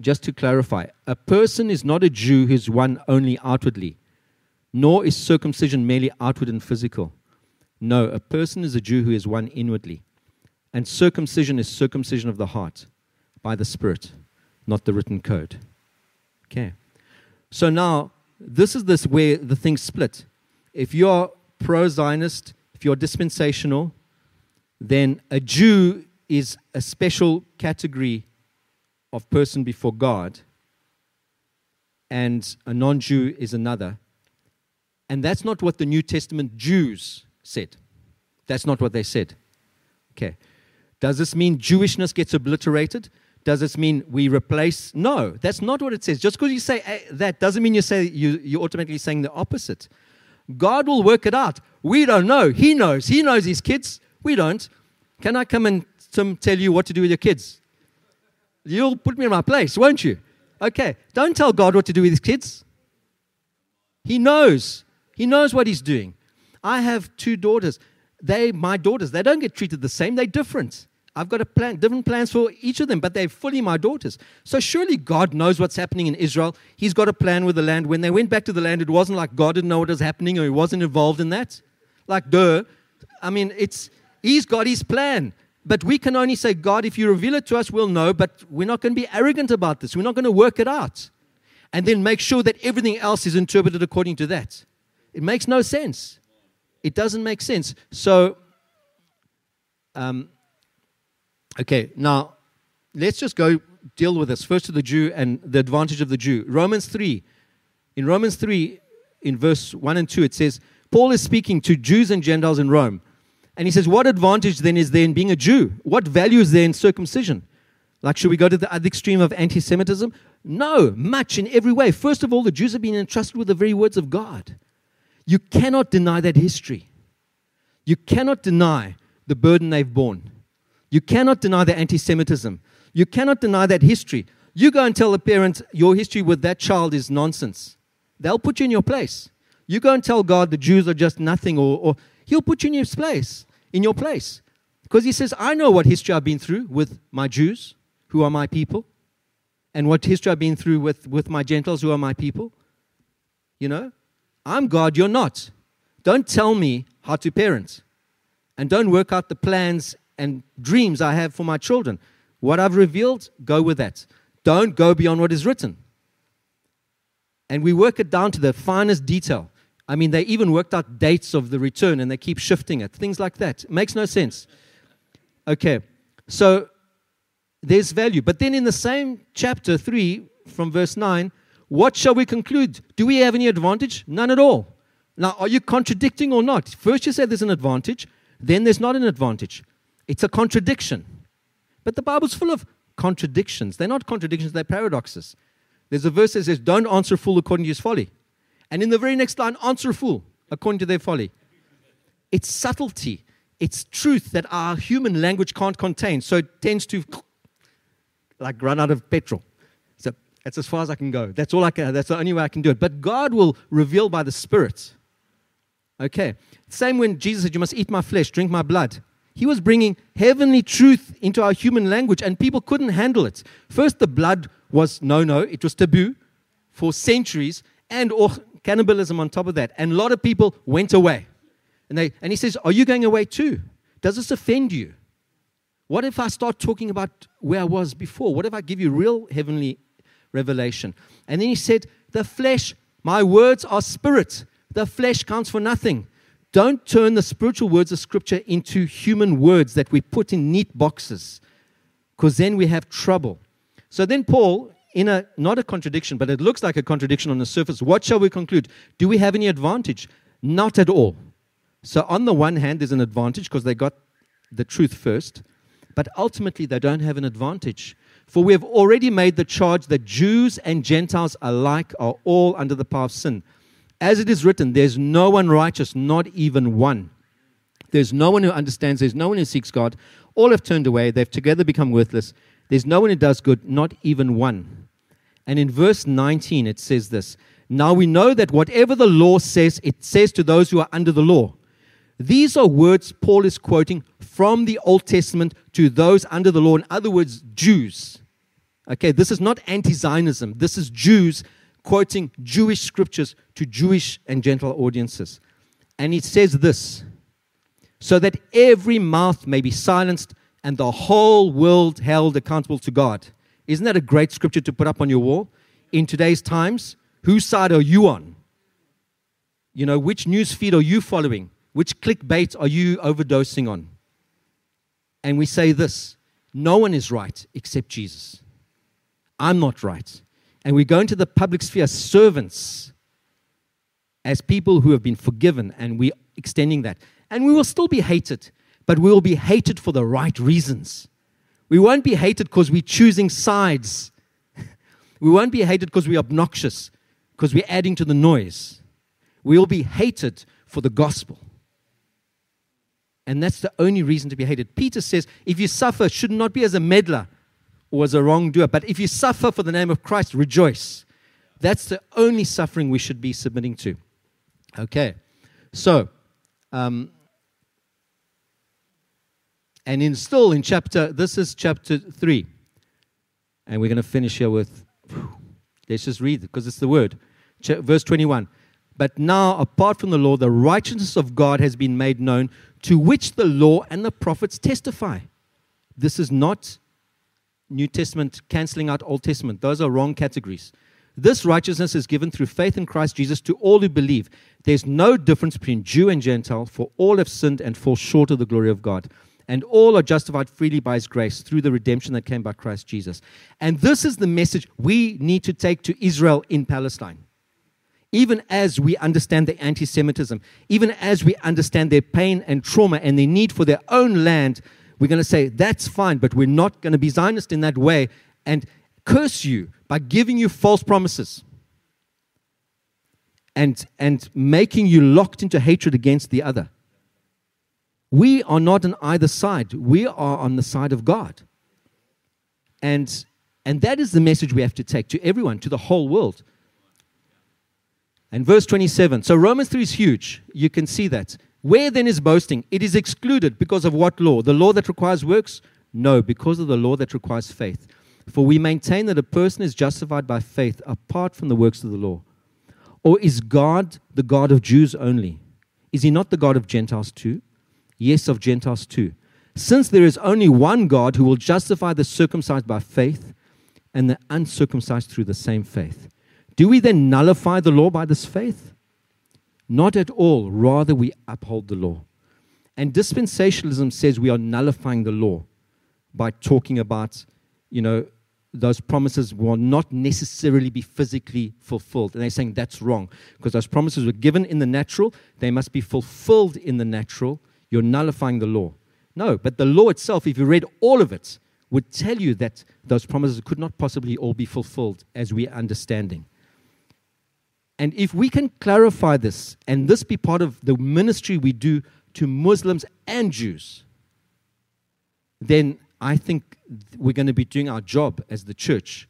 Just to clarify, a person is not a Jew who is one only outwardly nor is circumcision merely outward and physical. No, a person is a Jew who is one inwardly. And circumcision is circumcision of the heart by the Spirit, not the written code. Okay. So now, this is this where the things split. If you're pro Zionist, if you're dispensational, then a Jew is a special category of person before God, and a non Jew is another. And that's not what the New Testament Jews said. That's not what they said. Okay. Does this mean Jewishness gets obliterated? Does this mean we replace? No, that's not what it says. Just because you say eh, that doesn't mean you say you, you're automatically saying the opposite. God will work it out. We don't know. He knows. He knows his kids. We don't. Can I come and tell you what to do with your kids? You'll put me in my place, won't you? Okay. Don't tell God what to do with his kids. He knows. He knows what he's doing. I have two daughters. They, my daughters, they don't get treated the same. They're different. I've got a plan, different plans for each of them, but they're fully my daughters. So surely God knows what's happening in Israel. He's got a plan with the land. When they went back to the land, it wasn't like God didn't know what was happening or he wasn't involved in that. Like, duh. I mean, it's He's got His plan. But we can only say, God, if you reveal it to us, we'll know. But we're not going to be arrogant about this. We're not going to work it out. And then make sure that everything else is interpreted according to that. It makes no sense. It doesn't make sense. So, um, okay, now let's just go deal with this. First to the Jew and the advantage of the Jew. Romans 3. In Romans 3, in verse 1 and 2, it says, Paul is speaking to Jews and Gentiles in Rome. And he says, What advantage then is there in being a Jew? What value is there in circumcision? Like, should we go to the other extreme of anti Semitism? No, much in every way. First of all, the Jews have been entrusted with the very words of God. You cannot deny that history. You cannot deny the burden they've borne. You cannot deny the anti Semitism. You cannot deny that history. You go and tell a parent your history with that child is nonsense. They'll put you in your place. You go and tell God the Jews are just nothing, or, or He'll put you in his place, in your place. Because He says, I know what history I've been through with my Jews, who are my people, and what history I've been through with, with my Gentiles, who are my people. You know, I'm God, you're not. Don't tell me how to parent. And don't work out the plans and dreams I have for my children. What I've revealed, go with that. Don't go beyond what is written. And we work it down to the finest detail. I mean, they even worked out dates of the return and they keep shifting it. Things like that. It makes no sense. Okay, so there's value. But then in the same chapter 3, from verse 9, what shall we conclude? Do we have any advantage? None at all. Now, are you contradicting or not? First, you say there's an advantage, then there's not an advantage. It's a contradiction. But the Bible's full of contradictions. They're not contradictions, they're paradoxes. There's a verse that says, Don't answer a fool according to his folly. And in the very next line, answer fool according to their folly. It's subtlety, it's truth that our human language can't contain. So it tends to like run out of petrol. So that's as far as I can go. That's all I can, that's the only way I can do it. But God will reveal by the Spirit. Okay. Same when Jesus said, You must eat my flesh, drink my blood. He was bringing heavenly truth into our human language, and people couldn't handle it. First, the blood was no, no, it was taboo for centuries, and or cannibalism on top of that. And a lot of people went away. And, they, and he says, Are you going away too? Does this offend you? What if I start talking about where I was before? What if I give you real heavenly revelation? And then he said, The flesh, my words are spirit. The flesh counts for nothing. Don't turn the spiritual words of Scripture into human words that we put in neat boxes, because then we have trouble. So then, Paul, in a not a contradiction, but it looks like a contradiction on the surface, what shall we conclude? Do we have any advantage? Not at all. So, on the one hand, there's an advantage because they got the truth first, but ultimately, they don't have an advantage. For we have already made the charge that Jews and Gentiles alike are all under the power of sin. As it is written, there's no one righteous, not even one. There's no one who understands, there's no one who seeks God. All have turned away, they've together become worthless. There's no one who does good, not even one. And in verse 19, it says this Now we know that whatever the law says, it says to those who are under the law. These are words Paul is quoting from the Old Testament to those under the law. In other words, Jews. Okay, this is not anti Zionism. This is Jews quoting Jewish scriptures to Jewish and Gentile audiences. And it says this so that every mouth may be silenced and the whole world held accountable to God. Isn't that a great scripture to put up on your wall? In today's times, whose side are you on? You know, which news feed are you following? Which clickbait are you overdosing on? And we say this no one is right except Jesus. I'm not right and we go into the public sphere as servants, as people who have been forgiven, and we're extending that. And we will still be hated, but we will be hated for the right reasons. We won't be hated because we're choosing sides. we won't be hated because we're obnoxious, because we're adding to the noise. We will be hated for the gospel. And that's the only reason to be hated. Peter says, if you suffer, should not be as a meddler, or as a wrongdoer. But if you suffer for the name of Christ, rejoice. That's the only suffering we should be submitting to. Okay. So, um, and in still in chapter, this is chapter 3. And we're going to finish here with, let's just read it because it's the word. Verse 21. But now, apart from the law, the righteousness of God has been made known, to which the law and the prophets testify. This is not New Testament canceling out Old Testament. Those are wrong categories. This righteousness is given through faith in Christ Jesus to all who believe. There's no difference between Jew and Gentile, for all have sinned and fall short of the glory of God. And all are justified freely by His grace through the redemption that came by Christ Jesus. And this is the message we need to take to Israel in Palestine. Even as we understand the anti Semitism, even as we understand their pain and trauma and their need for their own land we're going to say, that's fine, but we're not going to be Zionist in that way and curse you by giving you false promises and, and making you locked into hatred against the other. We are not on either side, we are on the side of God. And, and that is the message we have to take to everyone, to the whole world. And verse 27. So Romans 3 is huge. You can see that. Where then is boasting? It is excluded because of what law? The law that requires works? No, because of the law that requires faith. For we maintain that a person is justified by faith apart from the works of the law. Or is God the God of Jews only? Is he not the God of Gentiles too? Yes, of Gentiles too. Since there is only one God who will justify the circumcised by faith and the uncircumcised through the same faith. Do we then nullify the law by this faith? Not at all. Rather, we uphold the law. And dispensationalism says we are nullifying the law by talking about, you know, those promises will not necessarily be physically fulfilled. And they're saying that's wrong because those promises were given in the natural, they must be fulfilled in the natural. You're nullifying the law. No, but the law itself, if you read all of it, would tell you that those promises could not possibly all be fulfilled as we are understanding. And if we can clarify this and this be part of the ministry we do to Muslims and Jews, then I think we're going to be doing our job as the church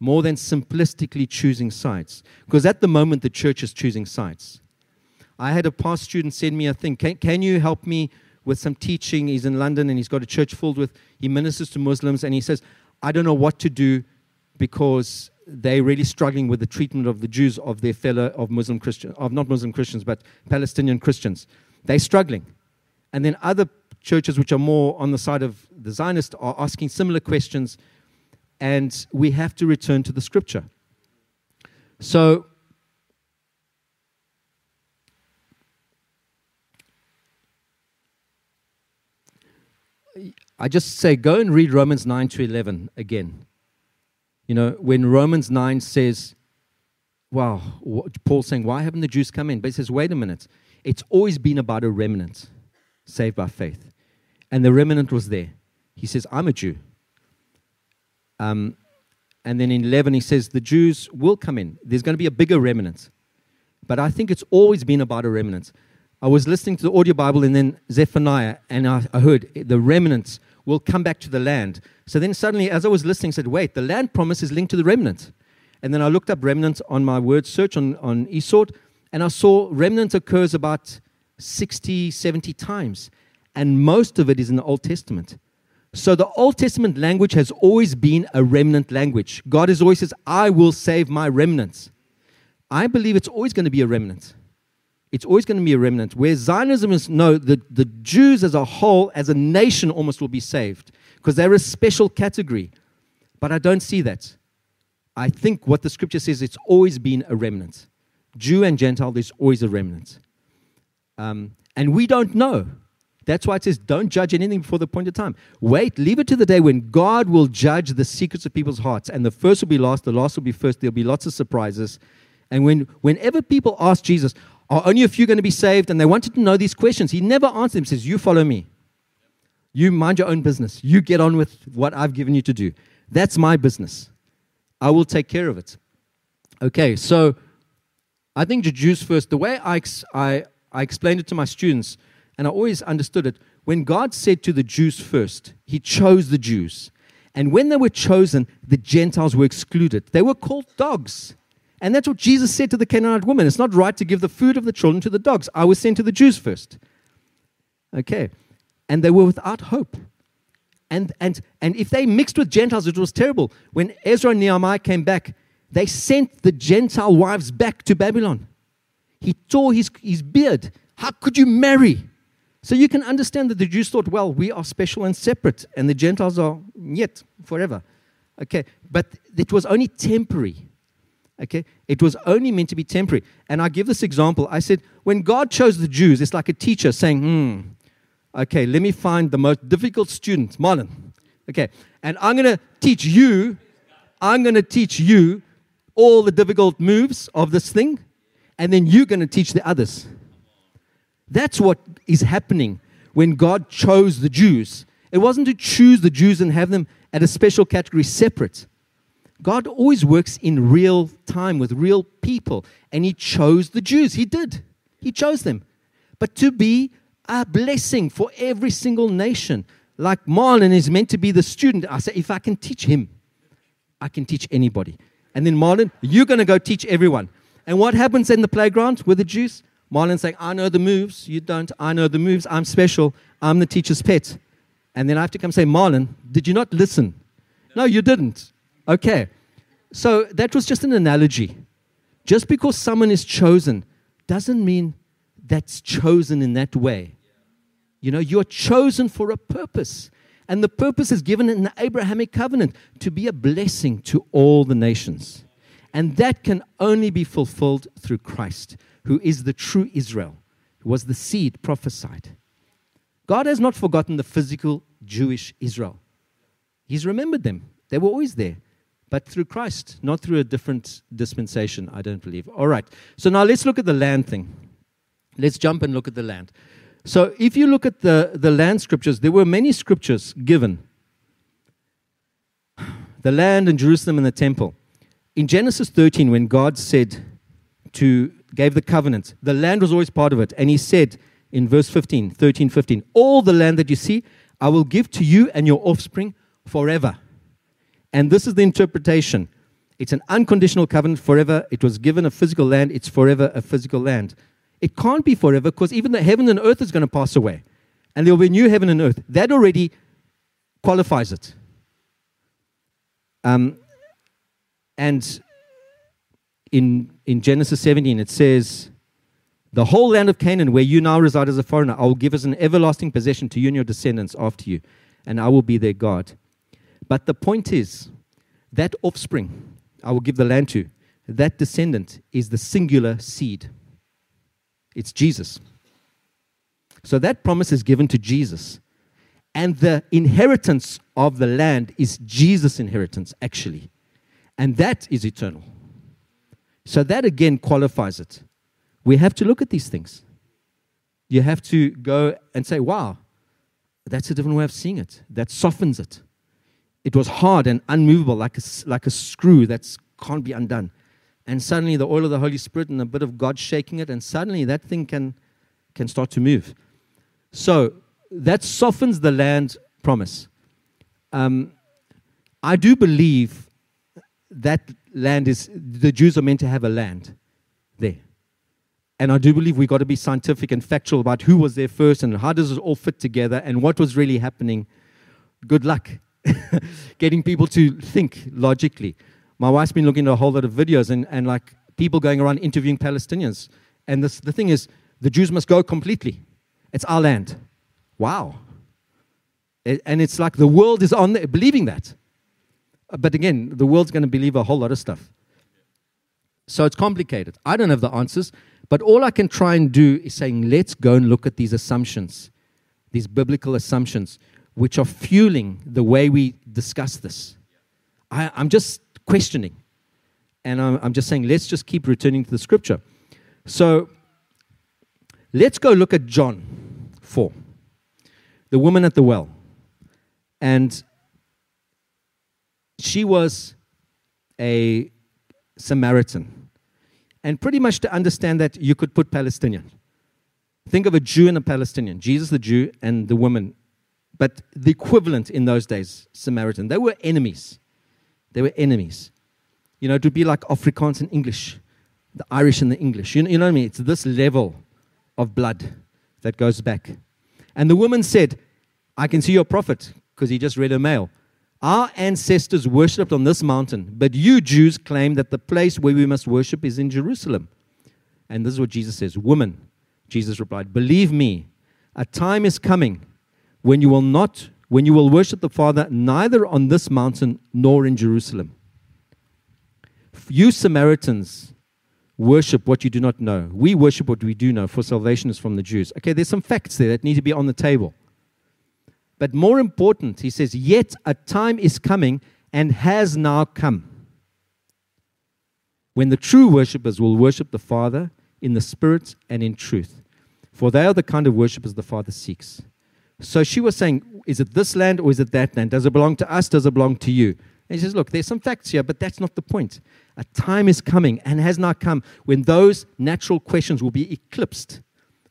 more than simplistically choosing sides. Because at the moment, the church is choosing sides. I had a past student send me a thing can, can you help me with some teaching? He's in London and he's got a church filled with, he ministers to Muslims, and he says, I don't know what to do because they're really struggling with the treatment of the Jews of their fellow of Muslim Christians, of not Muslim Christians, but Palestinian Christians. They're struggling. And then other churches which are more on the side of the Zionists are asking similar questions, and we have to return to the scripture. So, I just say go and read Romans 9 to 11 again. You know, when Romans 9 says, wow, Paul's saying, why haven't the Jews come in? But he says, wait a minute. It's always been about a remnant saved by faith. And the remnant was there. He says, I'm a Jew. Um, and then in 11, he says, the Jews will come in. There's going to be a bigger remnant. But I think it's always been about a remnant. I was listening to the audio Bible and then Zephaniah, and I, I heard the remnants will come back to the land. So then suddenly, as I was listening, I said, wait, the land promise is linked to the remnant. And then I looked up remnant on my word search on, on eSword, and I saw remnant occurs about 60, 70 times. And most of it is in the Old Testament. So the Old Testament language has always been a remnant language. God has always says, I will save my remnants. I believe it's always going to be a remnant. It's always going to be a remnant. Where Zionism is, no, the, the Jews as a whole, as a nation, almost will be saved because they're a special category. But I don't see that. I think what the scripture says, it's always been a remnant. Jew and Gentile, there's always a remnant. Um, and we don't know. That's why it says, don't judge anything before the point of time. Wait, leave it to the day when God will judge the secrets of people's hearts. And the first will be last, the last will be first. There'll be lots of surprises. And when, whenever people ask Jesus, are only a few going to be saved? And they wanted to know these questions. He never answered them. He says, You follow me. You mind your own business. You get on with what I've given you to do. That's my business. I will take care of it. Okay, so I think the Jews first, the way I, I, I explained it to my students, and I always understood it. When God said to the Jews first, He chose the Jews. And when they were chosen, the Gentiles were excluded. They were called dogs. And that's what Jesus said to the Canaanite woman. It's not right to give the food of the children to the dogs. I was sent to the Jews first. Okay. And they were without hope. And, and, and if they mixed with Gentiles, it was terrible. When Ezra and Nehemiah came back, they sent the Gentile wives back to Babylon. He tore his, his beard. How could you marry? So you can understand that the Jews thought, well, we are special and separate, and the Gentiles are yet forever. Okay, but it was only temporary. Okay, it was only meant to be temporary. And I give this example. I said, when God chose the Jews, it's like a teacher saying, hmm, okay, let me find the most difficult student, Marlon. Okay, and I'm going to teach you, I'm going to teach you all the difficult moves of this thing, and then you're going to teach the others. That's what is happening when God chose the Jews. It wasn't to choose the Jews and have them at a special category separate. God always works in real time with real people, and He chose the Jews. He did. He chose them. But to be a blessing for every single nation, like Marlon is meant to be the student, I say, if I can teach him, I can teach anybody. And then Marlon, you're going to go teach everyone. And what happens in the playground with the Jews? Marlon's saying, I know the moves. You don't. I know the moves. I'm special. I'm the teacher's pet. And then I have to come say, Marlon, did you not listen? No, you didn't. Okay. So that was just an analogy. Just because someone is chosen doesn't mean that's chosen in that way. You know, you're chosen for a purpose. And the purpose is given in the Abrahamic covenant to be a blessing to all the nations. And that can only be fulfilled through Christ, who is the true Israel, who was the seed prophesied. God has not forgotten the physical Jewish Israel. He's remembered them. They were always there, but through Christ, not through a different dispensation, I don't believe. All right. So now let's look at the land thing. Let's jump and look at the land. So if you look at the, the land scriptures, there were many scriptures given the land and Jerusalem and the temple. In Genesis 13, when God said to gave the covenant, the land was always part of it. And he said in verse 15, 13, 15, all the land that you see, I will give to you and your offspring forever. And this is the interpretation. It's an unconditional covenant forever. It was given a physical land. It's forever a physical land. It can't be forever because even the heaven and earth is going to pass away. And there will be new heaven and earth. That already qualifies it. Um, and in, in Genesis 17, it says, The whole land of Canaan, where you now reside as a foreigner, I will give as an everlasting possession to you and your descendants after you, and I will be their God. But the point is, that offspring I will give the land to, that descendant is the singular seed. It's Jesus. So that promise is given to Jesus. And the inheritance of the land is Jesus' inheritance, actually. And that is eternal. So that again qualifies it. We have to look at these things. You have to go and say, wow, that's a different way of seeing it. That softens it. It was hard and unmovable, like a, like a screw that can't be undone and suddenly the oil of the Holy Spirit and a bit of God shaking it, and suddenly that thing can, can start to move. So that softens the land promise. Um, I do believe that land is, the Jews are meant to have a land there. And I do believe we've got to be scientific and factual about who was there first and how does it all fit together and what was really happening. Good luck getting people to think logically my wife's been looking at a whole lot of videos and, and like people going around interviewing Palestinians. And this, the thing is, the Jews must go completely. It's our land. Wow. And it's like the world is on believing that. Uh, but again, the world's going to believe a whole lot of stuff. So it's complicated. I don't have the answers, but all I can try and do is saying, let's go and look at these assumptions, these biblical assumptions, which are fueling the way we discuss this. I, I'm just questioning. And I'm, I'm just saying, let's just keep returning to the scripture. So let's go look at John 4, the woman at the well. And she was a Samaritan. And pretty much to understand that, you could put Palestinian. Think of a Jew and a Palestinian, Jesus the Jew and the woman. But the equivalent in those days, Samaritan. They were enemies. They were enemies. You know, it would be like Afrikaans and English, the Irish and the English. You know, you know what I mean? It's this level of blood that goes back. And the woman said, I can see your prophet, because he just read a mail. Our ancestors worshipped on this mountain, but you Jews claim that the place where we must worship is in Jerusalem. And this is what Jesus says Woman, Jesus replied, Believe me, a time is coming when you will not when you will worship the Father neither on this mountain nor in Jerusalem. You Samaritans worship what you do not know. We worship what we do know, for salvation is from the Jews. Okay, there's some facts there that need to be on the table. But more important, he says, Yet a time is coming and has now come when the true worshippers will worship the Father in the Spirit and in truth. For they are the kind of worshippers the Father seeks. So she was saying, Is it this land or is it that land? Does it belong to us? Does it belong to you? And he says, Look, there's some facts here, but that's not the point. A time is coming and has not come when those natural questions will be eclipsed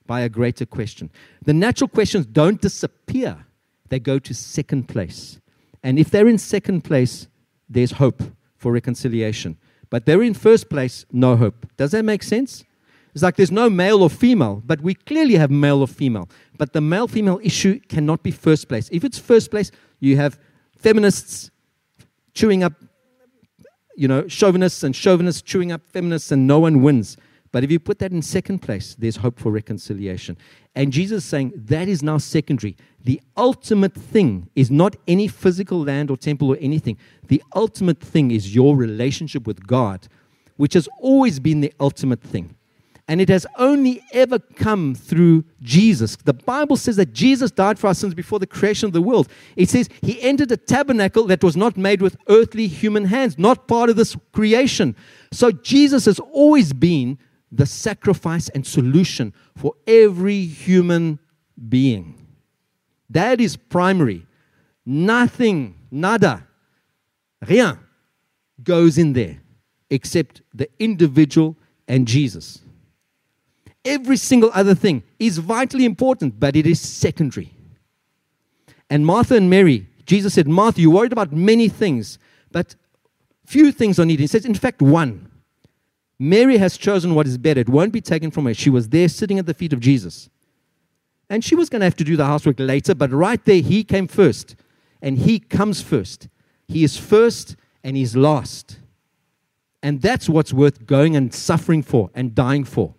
by a greater question. The natural questions don't disappear, they go to second place. And if they're in second place, there's hope for reconciliation. But they're in first place, no hope. Does that make sense? It's like there's no male or female, but we clearly have male or female. But the male female issue cannot be first place. If it's first place, you have feminists chewing up you know, chauvinists and chauvinists chewing up feminists and no one wins. But if you put that in second place, there's hope for reconciliation. And Jesus is saying that is now secondary. The ultimate thing is not any physical land or temple or anything. The ultimate thing is your relationship with God, which has always been the ultimate thing. And it has only ever come through Jesus. The Bible says that Jesus died for our sins before the creation of the world. It says he entered a tabernacle that was not made with earthly human hands, not part of this creation. So Jesus has always been the sacrifice and solution for every human being. That is primary. Nothing, nada, rien goes in there except the individual and Jesus. Every single other thing is vitally important, but it is secondary. And Martha and Mary, Jesus said, Martha, you're worried about many things, but few things are needed. He says, in fact, one. Mary has chosen what is better. It won't be taken from her. She was there sitting at the feet of Jesus. And she was going to have to do the housework later, but right there, he came first. And he comes first. He is first and he's last. And that's what's worth going and suffering for and dying for.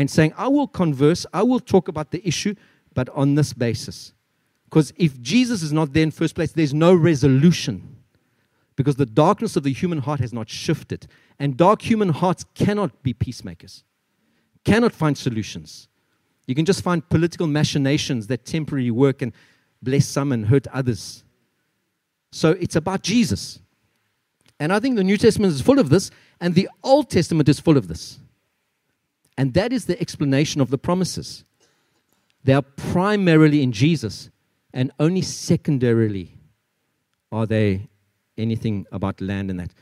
And saying, I will converse, I will talk about the issue, but on this basis. Because if Jesus is not there in first place, there's no resolution because the darkness of the human heart has not shifted. And dark human hearts cannot be peacemakers, cannot find solutions. You can just find political machinations that temporarily work and bless some and hurt others. So it's about Jesus. And I think the New Testament is full of this, and the Old Testament is full of this. And that is the explanation of the promises. They are primarily in Jesus, and only secondarily are they anything about land and that.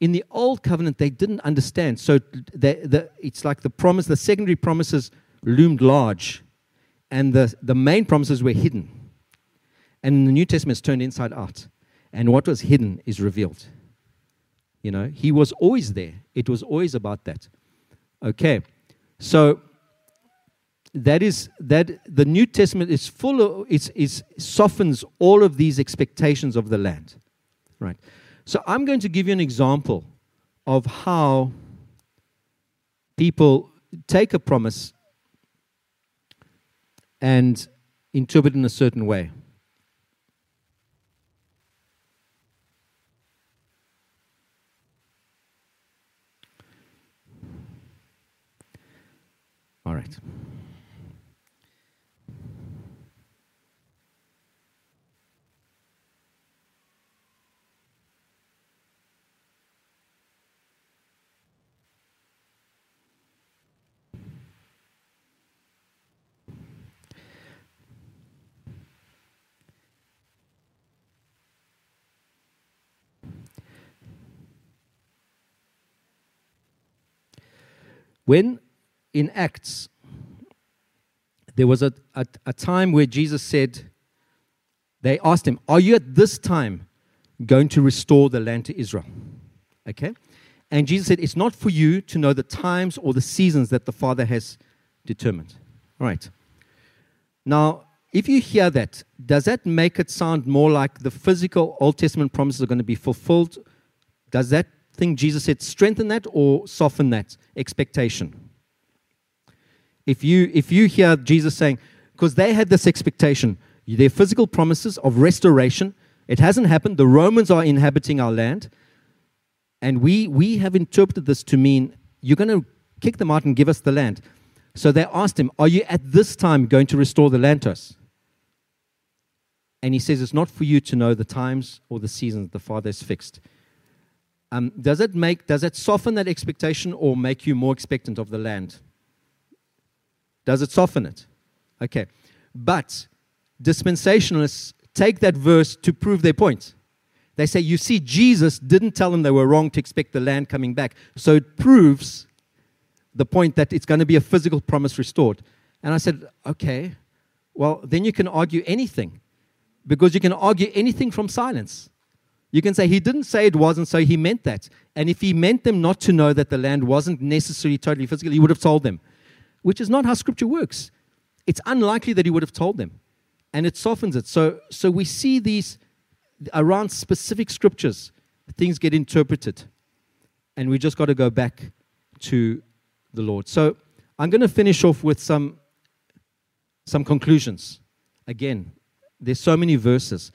In the old covenant, they didn't understand. So they, the, it's like the promise, the secondary promises loomed large, and the, the main promises were hidden. And the New Testament, it's turned inside out. And what was hidden is revealed. You know, he was always there. It was always about that. Okay. So that is that the New Testament is full of it, it softens all of these expectations of the land. Right. So I'm going to give you an example of how people take a promise and interpret it in a certain way. All right. When in Acts, there was a, a, a, time where Jesus said, they asked him, Are you at this time going to restore the land to Israel? Okay? And Jesus said, It's not for you to know the times or the seasons that the Father has determined. All right. Now, if you hear that, does that make it sound more like the physical Old Testament promises are going to be fulfilled? Does that thing Jesus said strengthen that or soften that expectation? If you, if you hear Jesus saying, because they had this expectation, their physical promises of restoration, it hasn't happened. The Romans are inhabiting our land. And we, we have interpreted this to mean you're going to kick them out and give us the land. So they asked him, Are you at this time going to restore the land to us? And he says, It's not for you to know the times or the seasons the Father has fixed. Um, does it make does it soften that expectation or make you more expectant of the land? Does it soften it? Okay. But dispensationalists take that verse to prove their point. They say, you see, Jesus didn't tell them they were wrong to expect the land coming back. So it proves the point that it's going to be a physical promise restored. And I said, okay, well, then you can argue anything because you can argue anything from silence. You can say he didn't say it wasn't, so he meant that. And if he meant them not to know that the land wasn't necessarily totally physical, he would have told them, which is not how scripture works. It's unlikely that he would have told them. And it softens it. So, so we see these around specific scriptures, things get interpreted. and we just got to go back to the Lord. So I'm going to finish off with some some conclusions. Again, there's so many verses,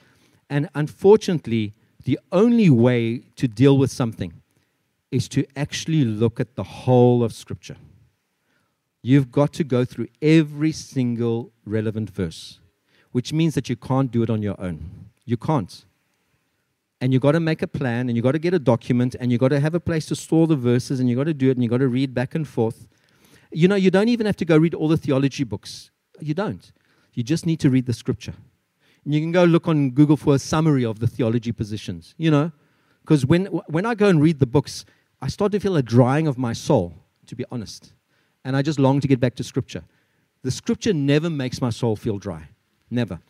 and unfortunately, the only way to deal with something is to actually look at the whole of Scripture. You've got to go through every single relevant verse, which means that you can't do it on your own. You can't. And you've got to make a plan, and you've got to get a document, and you've got to have a place to store the verses, and you've got to do it, and you've got to read back and forth. You know, you don't even have to go read all the theology books. You don't. You just need to read the scripture. And you can go look on Google for a summary of the theology positions, you know, because when, when I go and read the books, I start to feel a drying of my soul, to be honest. And I just long to get back to scripture. The scripture never makes my soul feel dry. Never.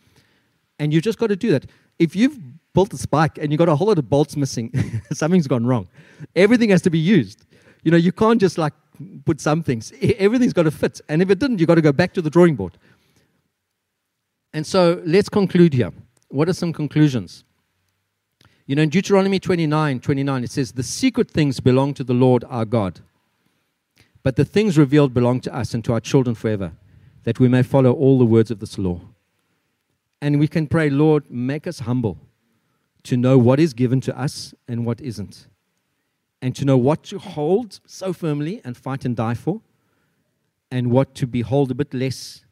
And you've just got to do that. If you've built a spike and you've got a whole lot of bolts missing, something's gone wrong. Everything has to be used. You know, you can't just like put some things. Everything's got to fit. And if it didn't, you've got to go back to the drawing board. And so let's conclude here. What are some conclusions? You know, in Deuteronomy 29 29, it says, The secret things belong to the Lord our God, but the things revealed belong to us and to our children forever, that we may follow all the words of this law. And we can pray, Lord, make us humble to know what is given to us and what isn't and to know what to hold so firmly and fight and die for, and what to behold a bit less,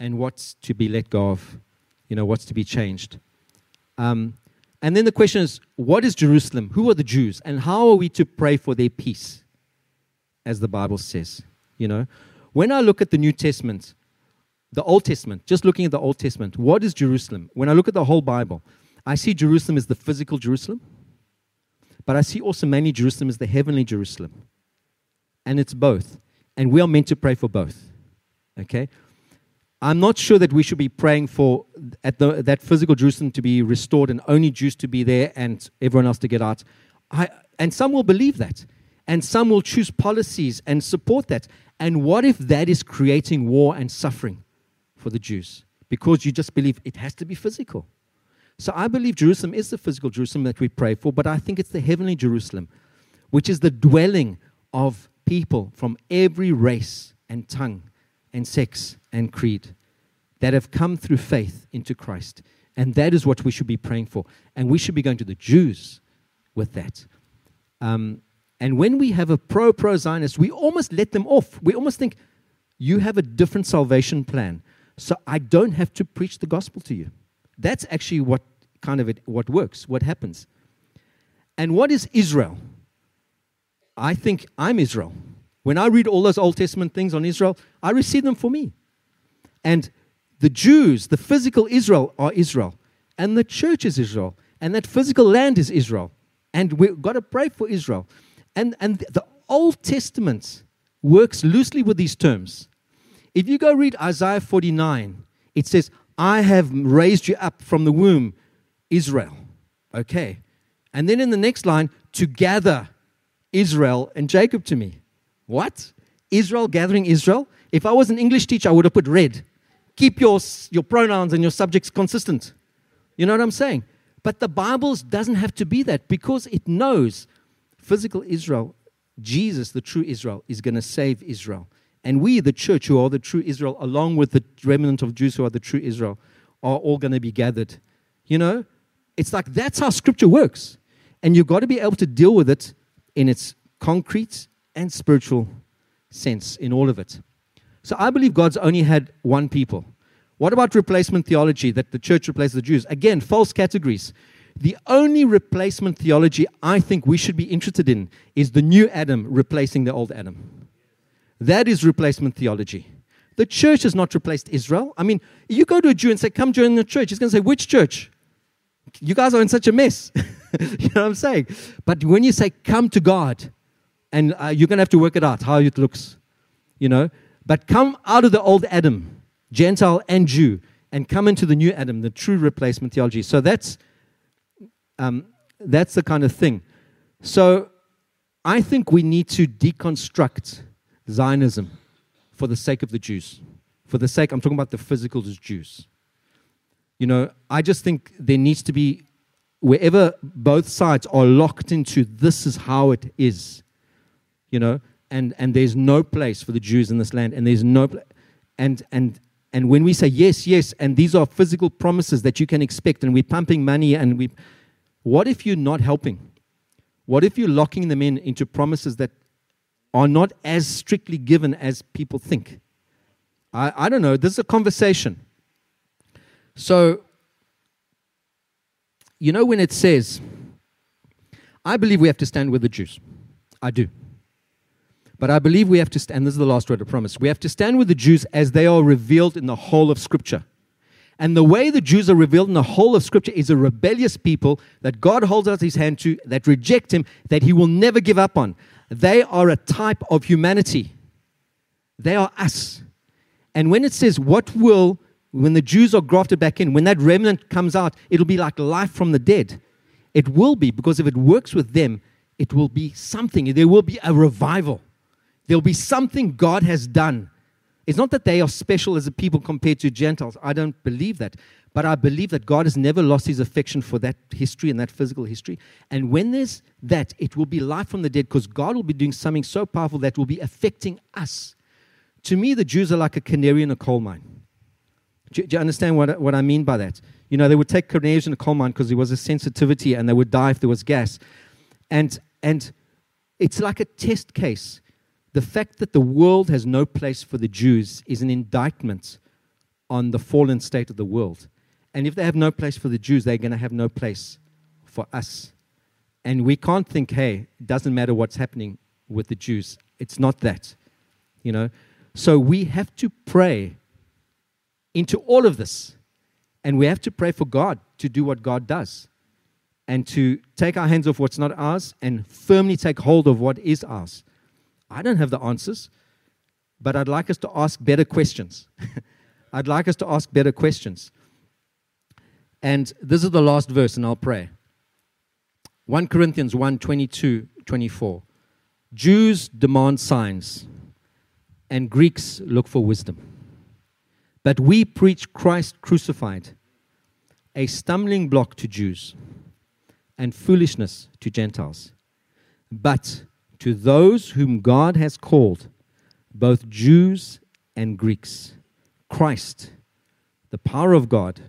and what's to be let go of, you know, what's to be changed. Um, and then the question is what is Jerusalem? Who are the Jews? And how are we to pray for their peace, as the Bible says? You know, when I look at the New Testament, the Old Testament, just looking at the Old Testament, what is Jerusalem? When I look at the whole Bible, I see Jerusalem as the physical Jerusalem. But I see also mainly Jerusalem as the heavenly Jerusalem. And it's both. And we are meant to pray for both. Okay? I'm not sure that we should be praying for at the, that physical Jerusalem to be restored and only Jews to be there and everyone else to get out. I, and some will believe that. And some will choose policies and support that. And what if that is creating war and suffering for the Jews? Because you just believe it has to be physical. So I believe Jerusalem is the physical Jerusalem that we pray for, but I think it's the heavenly Jerusalem, which is the dwelling of people from every race and tongue and sex and creed that have come through faith into Christ. And that is what we should be praying for. And we should be going to the Jews with that. Um, and when we have a pro pro Zionist, we almost let them off. We almost think, you have a different salvation plan. So I don't have to preach the gospel to you. That's actually what kind of it, what works, what happens. And what is Israel? I think I'm Israel. When I read all those Old Testament things on Israel, I receive them for me. And the Jews, the physical Israel, are Israel. And the church is Israel. And that physical land is Israel. And we've got to pray for Israel. And, and the Old Testament works loosely with these terms. If you go read Isaiah 49, it says, I have raised you up from the womb, Israel. Okay. And then in the next line, to gather Israel and Jacob to me. What? Israel gathering Israel? If I was an English teacher, I would have put red. Keep your, your pronouns and your subjects consistent. You know what I'm saying? But the Bible doesn't have to be that because it knows physical Israel, Jesus, the true Israel, is going to save Israel. And we, the church, who are the true Israel, along with the remnant of Jews who are the true Israel, are all going to be gathered. You know, it's like that's how scripture works. And you've got to be able to deal with it in its concrete and spiritual sense, in all of it. So I believe God's only had one people. What about replacement theology that the church replaced the Jews? Again, false categories. The only replacement theology I think we should be interested in is the new Adam replacing the old Adam. That is replacement theology. The church has not replaced Israel. I mean, you go to a Jew and say, Come join the church. He's going to say, Which church? You guys are in such a mess. you know what I'm saying? But when you say, Come to God, and uh, you're going to have to work it out how it looks, you know, but come out of the old Adam, Gentile and Jew, and come into the new Adam, the true replacement theology. So that's, um, that's the kind of thing. So I think we need to deconstruct Zionism for the sake of the Jews. For the sake, I'm talking about the physical Jews. You know, I just think there needs to be, wherever both sides are locked into this is how it is, you know, and, and there's no place for the Jews in this land, and there's no and and and when we say yes, yes, and these are physical promises that you can expect, and we're pumping money, and we, what if you're not helping? What if you're locking them in into promises that are not as strictly given as people think? I, I don't know. This is a conversation. So, you know, when it says, I believe we have to stand with the Jews. I do. But I believe we have to stand, this is the last word of promise. We have to stand with the Jews as they are revealed in the whole of Scripture. And the way the Jews are revealed in the whole of Scripture is a rebellious people that God holds out his hand to, that reject him, that he will never give up on. They are a type of humanity. They are us. And when it says, What will, when the Jews are grafted back in, when that remnant comes out, it'll be like life from the dead. It will be, because if it works with them, it will be something. There will be a revival. There'll be something God has done. It's not that they are special as a people compared to Gentiles. I don't believe that. But I believe that God has never lost his affection for that history and that physical history. And when there's that, it will be life from the dead because God will be doing something so powerful that will be affecting us. To me, the Jews are like a canary in a coal mine. Do, do you understand what, what I mean by that? You know, they would take canaries in a coal mine because there was a sensitivity and they would die if there was gas. And, and it's like a test case the fact that the world has no place for the Jews is an indictment on the fallen state of the world. And if they have no place for the Jews, they're going to have no place for us. And we can't think, hey, it doesn't matter what's happening with the Jews. It's not that. You know? So we have to pray into all of this. And we have to pray for God to do what God does and to take our hands off what's not ours and firmly take hold of what is ours. I don't have the answers, but I'd like us to ask better questions. I'd like us to ask better questions. And this is the last verse, and I'll pray. 1 Corinthians 1 22, 24. Jews demand signs, and Greeks look for wisdom. But we preach Christ crucified, a stumbling block to Jews and foolishness to Gentiles. But to those whom God has called, both Jews and Greeks, Christ, the power of God,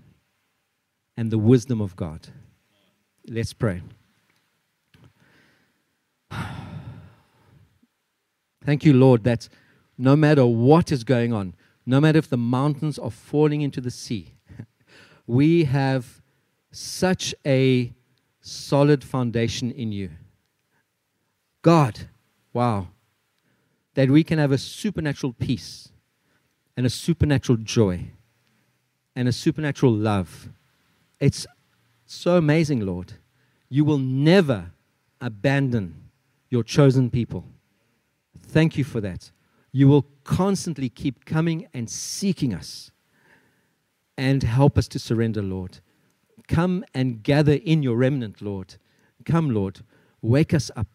and the wisdom of God. Let's pray. Thank you, Lord, that no matter what is going on, no matter if the mountains are falling into the sea, we have such a solid foundation in you. God, wow, that we can have a supernatural peace and a supernatural joy and a supernatural love. It's so amazing, Lord. You will never abandon your chosen people. Thank you for that. You will constantly keep coming and seeking us and help us to surrender, Lord. Come and gather in your remnant, Lord. Come, Lord. Wake us up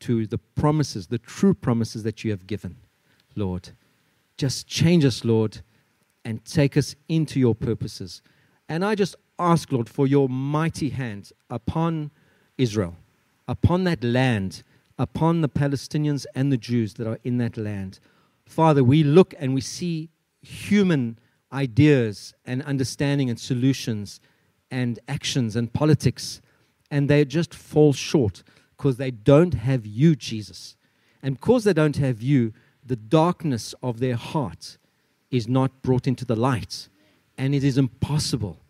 to the promises, the true promises that you have given, Lord. Just change us, Lord, and take us into your purposes. And I just ask, Lord, for your mighty hand upon Israel, upon that land, upon the Palestinians and the Jews that are in that land. Father, we look and we see human ideas and understanding and solutions and actions and politics, and they just fall short because they don't have you, Jesus. And because they don't have you, the darkness of their heart is not brought into the light, and it is impossible.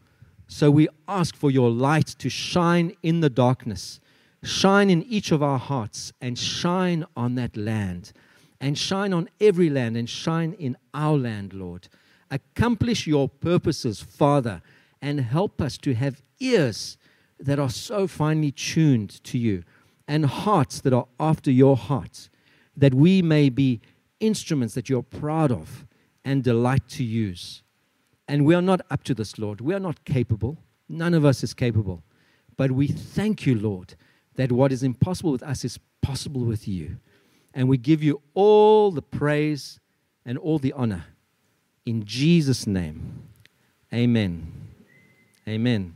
So we ask for your light to shine in the darkness, shine in each of our hearts, and shine on that land, and shine on every land, and shine in our land, Lord. Accomplish your purposes, Father, and help us to have ears that are so finely tuned to you and hearts that are after your heart, that we may be instruments that you're proud of and delight to use. And we are not up to this, Lord. We are not capable. None of us is capable. But we thank you, Lord, that what is impossible with us is possible with you. And we give you all the praise and all the honor. In Jesus' name, amen. Amen.